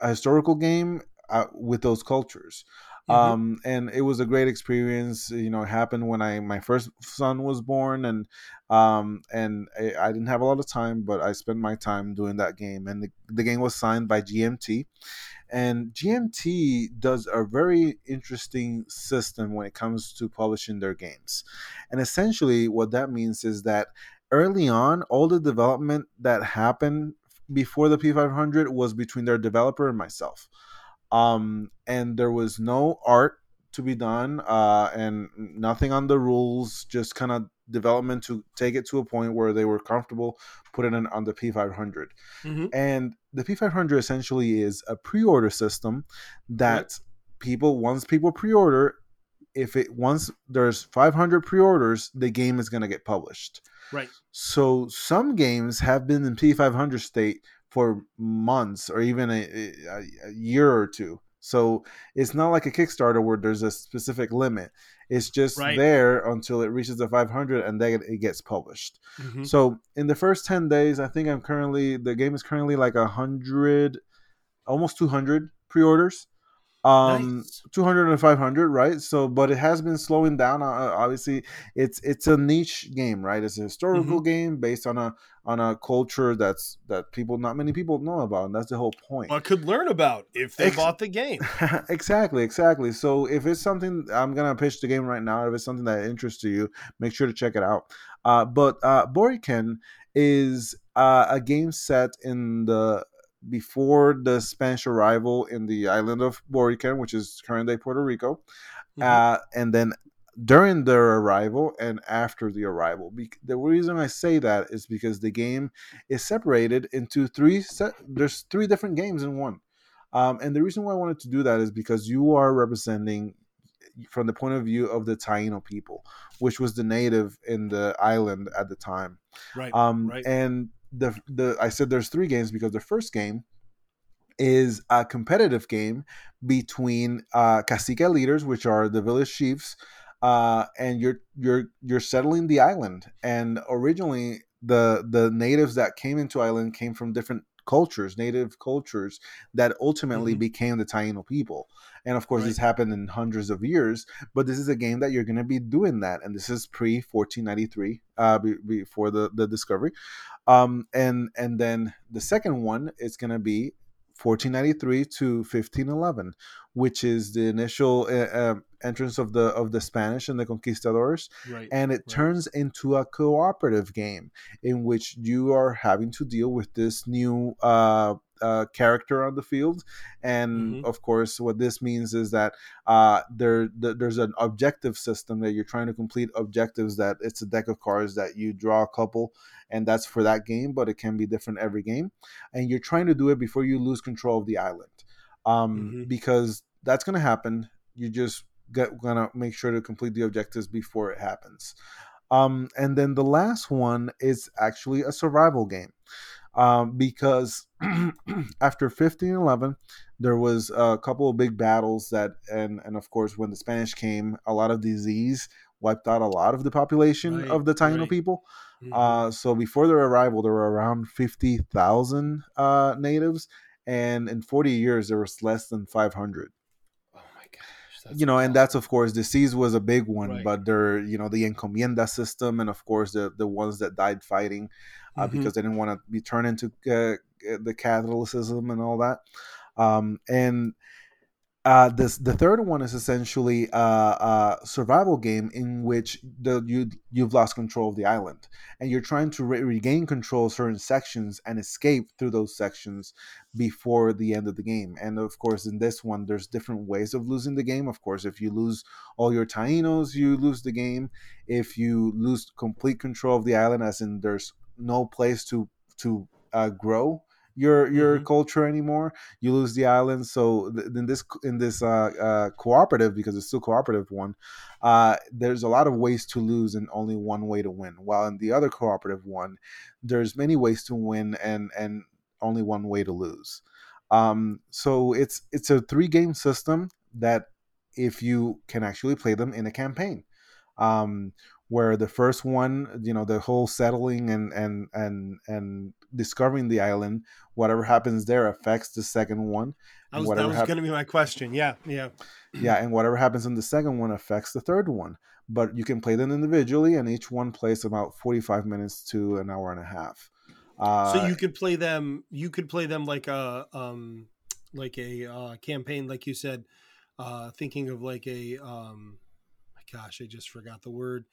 Speaker 5: a historical game uh, with those cultures. Um and it was a great experience you know it happened when i my first son was born and um and I, I didn't have a lot of time but i spent my time doing that game. And the, the game was signed by gmt and gmt does a very interesting system when it comes to publishing their games. And essentially what that means is that early on all the development that happened before the p500 was between their developer and myself um, and there was no art to be done uh, and nothing on the rules just kind of development to take it to a point where they were comfortable putting it on the p500
Speaker 4: Mhm.
Speaker 5: and the p500 essentially is a pre-order system that people once people pre-order if it once there's 500 pre-orders the game is going to get published
Speaker 4: Right.
Speaker 5: so some games have been in P500 state for months or even a, a, a year or two. So it's not like a Kickstarter where there's a specific limit. It's just
Speaker 4: Right.
Speaker 5: there until it reaches the 500 and then it gets published.
Speaker 4: Mhm.
Speaker 5: So in the first 10 days, I think I'm currently the game is currently like a hundred, almost 200 pre-orders. Um,
Speaker 4: Nice.
Speaker 5: 200 and 500 right so but it has been slowing down uh, obviously it's it's a niche game right it's a historical
Speaker 4: Mm-hmm.
Speaker 5: game based on a on a culture that's that people not many people know about and that's the whole point
Speaker 4: But could learn about if they
Speaker 5: Ex-
Speaker 4: bought the game.
Speaker 5: exactly exactly so if it's something i'm gonna pitch the game right now if it's something that interests you make sure to check it out uh, but uh, boriken is uh, a game set in the before the spanish arrival in the island of boriken which is current day puerto rico
Speaker 4: Mhm.
Speaker 5: uh, and then during their arrival and after the arrival. Bec- the reason I say that is because the game is separated into three. Se- there's three different games in one, um, and the reason why I wanted to do that is because you are representing from the point of view of the Taino people, which was the native in the island at the time.
Speaker 4: right.
Speaker 5: Um,
Speaker 4: right.
Speaker 5: And the the I said there's three games because the first game is a competitive game between uh, cacique leaders, which are the village chiefs, uh, and you're you're you're settling the island. And originally, the the natives that came into island came from different cultures, native cultures that ultimately
Speaker 4: Mhm.
Speaker 5: became the Taino people. And of course,
Speaker 4: Right.
Speaker 5: this happened in hundreds of years. But this is a game that you're going to be doing that, and this is pre 1493, uh, be, before the the discovery. Um, and and then the second one is going to be 1493 to 1511, which is the initial uh, uh, entrance of the of the Spanish and the conquistadors,
Speaker 4: right.
Speaker 5: and it
Speaker 4: right.
Speaker 5: turns into a cooperative game in which you are having to deal with this new uh, uh, character on the field, and
Speaker 4: Mhm.
Speaker 5: of course, what this means is that uh, there th- there's an objective system that you're trying to complete objectives. That it's a deck of cards that you draw a couple, and that's for that game, but it can be different every game, and you're trying to do it before you lose control of the island, um,
Speaker 4: Mhm.
Speaker 5: because that's going to happen. You just get, gonna make sure to complete the objectives before it happens. Um, and then the last one is actually a survival game um, because after 1511 there was a couple of big battles that and and of course when the spanish came a lot of disease wiped out a lot of the population
Speaker 4: Right,
Speaker 5: of the taino
Speaker 4: right.
Speaker 5: people
Speaker 4: Mhm.
Speaker 5: uh, so before their arrival there were around 50000 uh, natives and in 40 years there was less than 500
Speaker 4: oh my gosh. That's
Speaker 5: you know, and that's of course disease was a big one,
Speaker 4: Right.
Speaker 5: but there, you know, the encomienda system, and of course the the ones that died fighting uh,
Speaker 4: Mhm.
Speaker 5: because they didn't want to be turned into uh, the Catholicism and all that. Um, and uh, this the third one is essentially a, a survival game in which the you you've lost control of the island and you're trying to re- regain control of certain sections and escape through those sections before the end of the game. And of course, in this one, there's different ways of losing the game. Of course, if you lose all your tainos, you lose the game. If you lose complete control of the island, as in there's no place to to uh, grow your your
Speaker 4: Mhm.
Speaker 5: culture anymore you lose the island so th- in this in this uh, uh cooperative because it's still cooperative one uh there's a lot of ways to lose and only one way to win while in the other cooperative one there's many ways to win and and only one way to lose um so it's it's a three game system that if you can actually play them in a campaign um where the first one you know the whole settling and and and and discovering the island whatever happens there affects the second one
Speaker 4: That was, that was
Speaker 5: hap-
Speaker 4: going to be my question. Yeah, yeah.
Speaker 5: yeah and whatever happens in the second one affects the third one but you can play them individually and each one plays about 45 minutes to an hour and a half uh,
Speaker 4: so you could play them. You could play them like a um, like a uh, campaign, like you said. Uh, thinking of like a um, my gosh, I just forgot the word.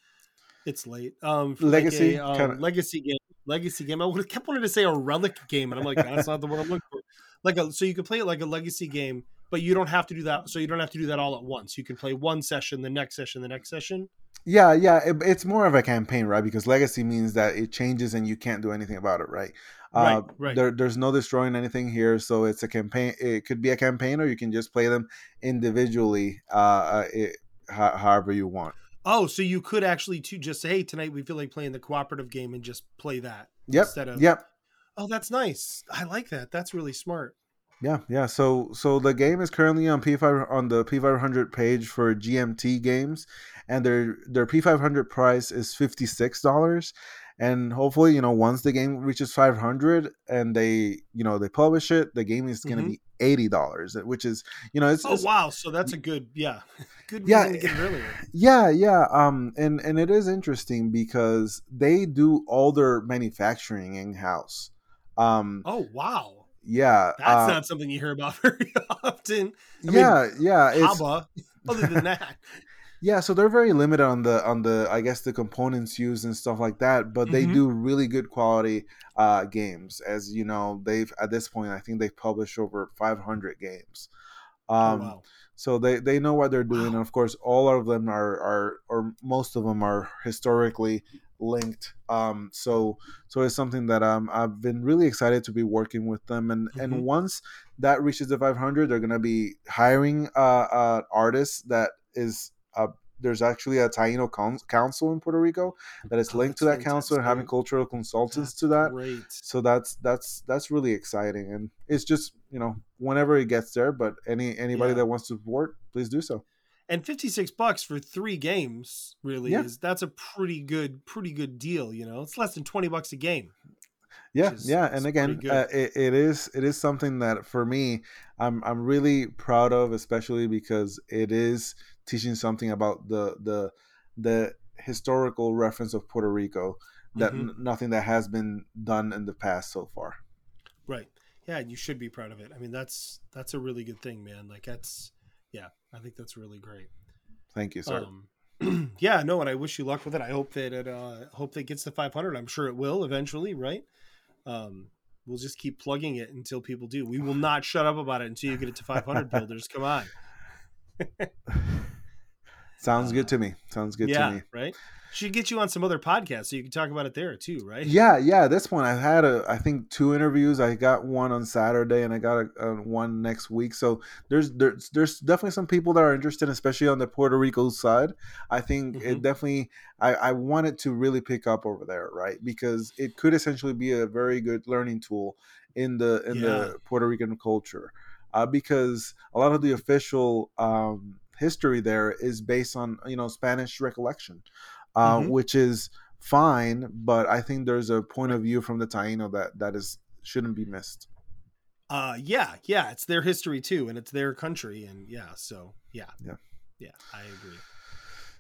Speaker 4: It's late. Um, like
Speaker 5: Legacy,
Speaker 4: a, um,
Speaker 5: kinda-
Speaker 4: legacy game, legacy game. I would have kept wanting to say a relic game, and I'm like, that's not the one I'm looking for. Like a, so you can play it like a legacy game, but you don't have to do that. So you don't have to do that all at once. You can play one session, the next session, the next session.
Speaker 5: yeah yeah it, it's more of a campaign right because legacy means that it changes and you can't do anything about it right
Speaker 4: Right,
Speaker 5: uh,
Speaker 4: right.
Speaker 5: There, there's no destroying anything here so it's a campaign it could be a campaign or you can just play them individually uh, uh it, ho- however you want
Speaker 4: Oh, so you could actually too just say, "Hey, tonight we feel like playing the cooperative game," and just play that
Speaker 5: yep
Speaker 4: instead of.
Speaker 5: yep
Speaker 4: Oh, that's nice. I like that. That's really smart.
Speaker 5: Yeah, yeah. So so the game is currently on P5 on the P500 page for GMT games, and their their P500 price is fifty six dollars. And hopefully, you know, once the game reaches five hundred and they you know they publish it, the game is going to
Speaker 4: Mhm.
Speaker 5: be eighty dollars, which is you know it's,
Speaker 4: Oh
Speaker 5: it's
Speaker 4: wow! So that's a good, yeah, good
Speaker 5: Yeah,
Speaker 4: to get earlier.
Speaker 5: yeah yeah um and and it is interesting because they do all their manufacturing in house. Um
Speaker 4: Oh wow,
Speaker 5: yeah,
Speaker 4: that's
Speaker 5: uh,
Speaker 4: not something you hear about very often. I mean,
Speaker 5: yeah yeah. It's,
Speaker 4: Haba. Other than that,
Speaker 5: Yeah, so they're very limited on the on the I guess the components used and stuff like that, but they
Speaker 4: Mhm.
Speaker 5: do really good quality uh, games. As you know, they've at this point I think they've published over 500 games.
Speaker 4: oh
Speaker 5: Um,
Speaker 4: wow.
Speaker 5: So they, they know what they're doing,
Speaker 4: Wow.
Speaker 5: and of course, all of them are are or most of them are historically linked. Um, so so it's something that um I've been really excited to be working with them, and
Speaker 4: Mhm.
Speaker 5: and once that reaches the 500, they're gonna be hiring uh, uh artists that is uh there's actually a Taino con- council in Puerto Rico that is
Speaker 4: Oh,
Speaker 5: linked to that council and having cultural consultants
Speaker 4: That's
Speaker 5: to that
Speaker 4: Great.
Speaker 5: so that's that's that's really exciting and it's just you know whenever it gets there but any anybody
Speaker 4: Yeah.
Speaker 5: that wants to support please do so
Speaker 4: And fifty six bucks for three games really
Speaker 5: Yeah.
Speaker 4: is that's a pretty good, pretty good deal. You know, it's less than twenty bucks a game.
Speaker 5: yeah
Speaker 4: is-
Speaker 5: yeah and again uh, it, it is it is something that for me i'm i'm really proud of especially because it is teaching something about the the the historical reference of puerto rico that
Speaker 4: Mhm.
Speaker 5: n- nothing that has been done in the past so far
Speaker 4: Right. Yeah, you should be proud of it. I mean, that's that's a really good thing, man. Like that's yeah, I think that's really great.
Speaker 5: thank you sir
Speaker 4: Um, yeah, no, and I wish you luck with it. I hope that it uh hope that it gets to 500. I'm sure it will eventually, right? Um we'll just keep plugging it until people do. We will not shut up about it until you get it to 500 builders. Come on.
Speaker 5: sounds good to me sounds good
Speaker 4: Uh, yeah,
Speaker 5: to me
Speaker 4: right? Should get you on some other podcasts so you can talk about it there too, right?
Speaker 5: Yeah, yeah. This one I had a, I think two interviews. I got one on Saturday and I got a, a one next week. So there's there's there's definitely some people that are interested, especially on the Puerto Rico side. I think it
Speaker 4: Mhm.
Speaker 5: definitely I I want it to really pick up over there, right? Because it could essentially be a very good learning tool in the in
Speaker 4: Yeah.
Speaker 5: the Puerto Rican culture, uh, because a lot of the official um, history there is based on you know Spanish recollection uh,
Speaker 4: Mhm.
Speaker 5: which is fine. But I think there's a point of view from the Taino that that is shouldn't be missed.
Speaker 4: Uh yeah, yeah, it's their history too and it's their country and yeah, so yeah.
Speaker 5: Yeah.
Speaker 4: Yeah, I agree.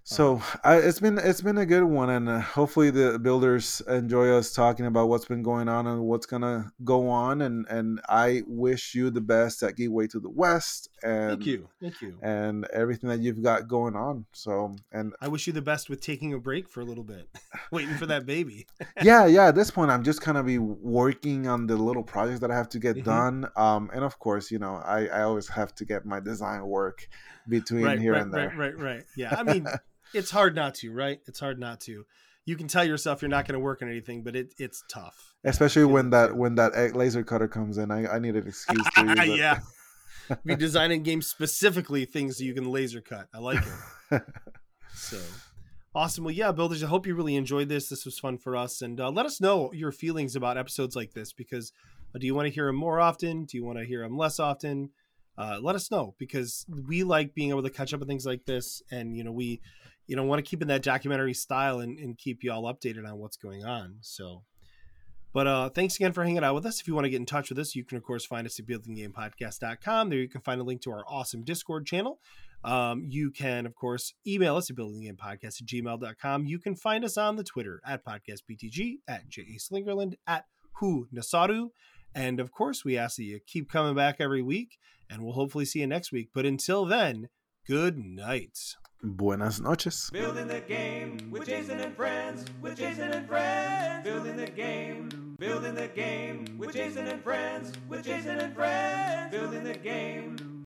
Speaker 5: So I, it's been it's been a good one, and uh, hopefully the builders enjoy us talking about what's been going on and what's gonna go on. And and I wish you the best at Geekway to the West, and
Speaker 4: Thank you. Thank you.
Speaker 5: and everything that you've got going on. So and
Speaker 4: I wish you the best with taking a break for a little bit, waiting for that baby.
Speaker 5: yeah, yeah. At this point, I'm just gonna be working on the little projects that I have to get
Speaker 4: Mhm.
Speaker 5: done. Um, and of course, you know, I I always have to get my design work between
Speaker 4: right,
Speaker 5: here
Speaker 4: right,
Speaker 5: and there.
Speaker 4: right, right, right. Yeah, I mean, it's hard not to, right? It's hard not to. You can tell yourself you're not going to work on anything, but it it's tough.
Speaker 5: Especially when that when that laser cutter comes in, I, I need an excuse to use it.
Speaker 4: yeah. Be designing games specifically things that you can laser cut. I like it. So awesome. Well, yeah, builders, I hope you really enjoyed this. This was fun for us. And uh, let us know your feelings about episodes like this because uh, do you want to hear them more often? Do you want to hear them less often? Uh, let us know because we like being able to catch up on things like this. And, you know, we, you know, want to keep in that documentary style and, and keep you all updated on what's going on. So, but uh, thanks again for hanging out with us. If you want to get in touch with us, you can, of course, find us at buildinggamepodcast.com. There you can find a link to our awesome Discord channel. Um, you can, of course, email us at buildinggamepodcast at gmail.com. You can find us on the Twitter at podcastbtg, at J.A. Slingerland, at Who Nasaru. And of course, we ask that you keep coming back every week, and we'll hopefully see you next week. But until then, good night.
Speaker 5: Buenas noches.
Speaker 1: Building the game with Jason and friends, with Jason and friends. Building the game, building the game with Jason and friends, with Jason and friends. Building the game,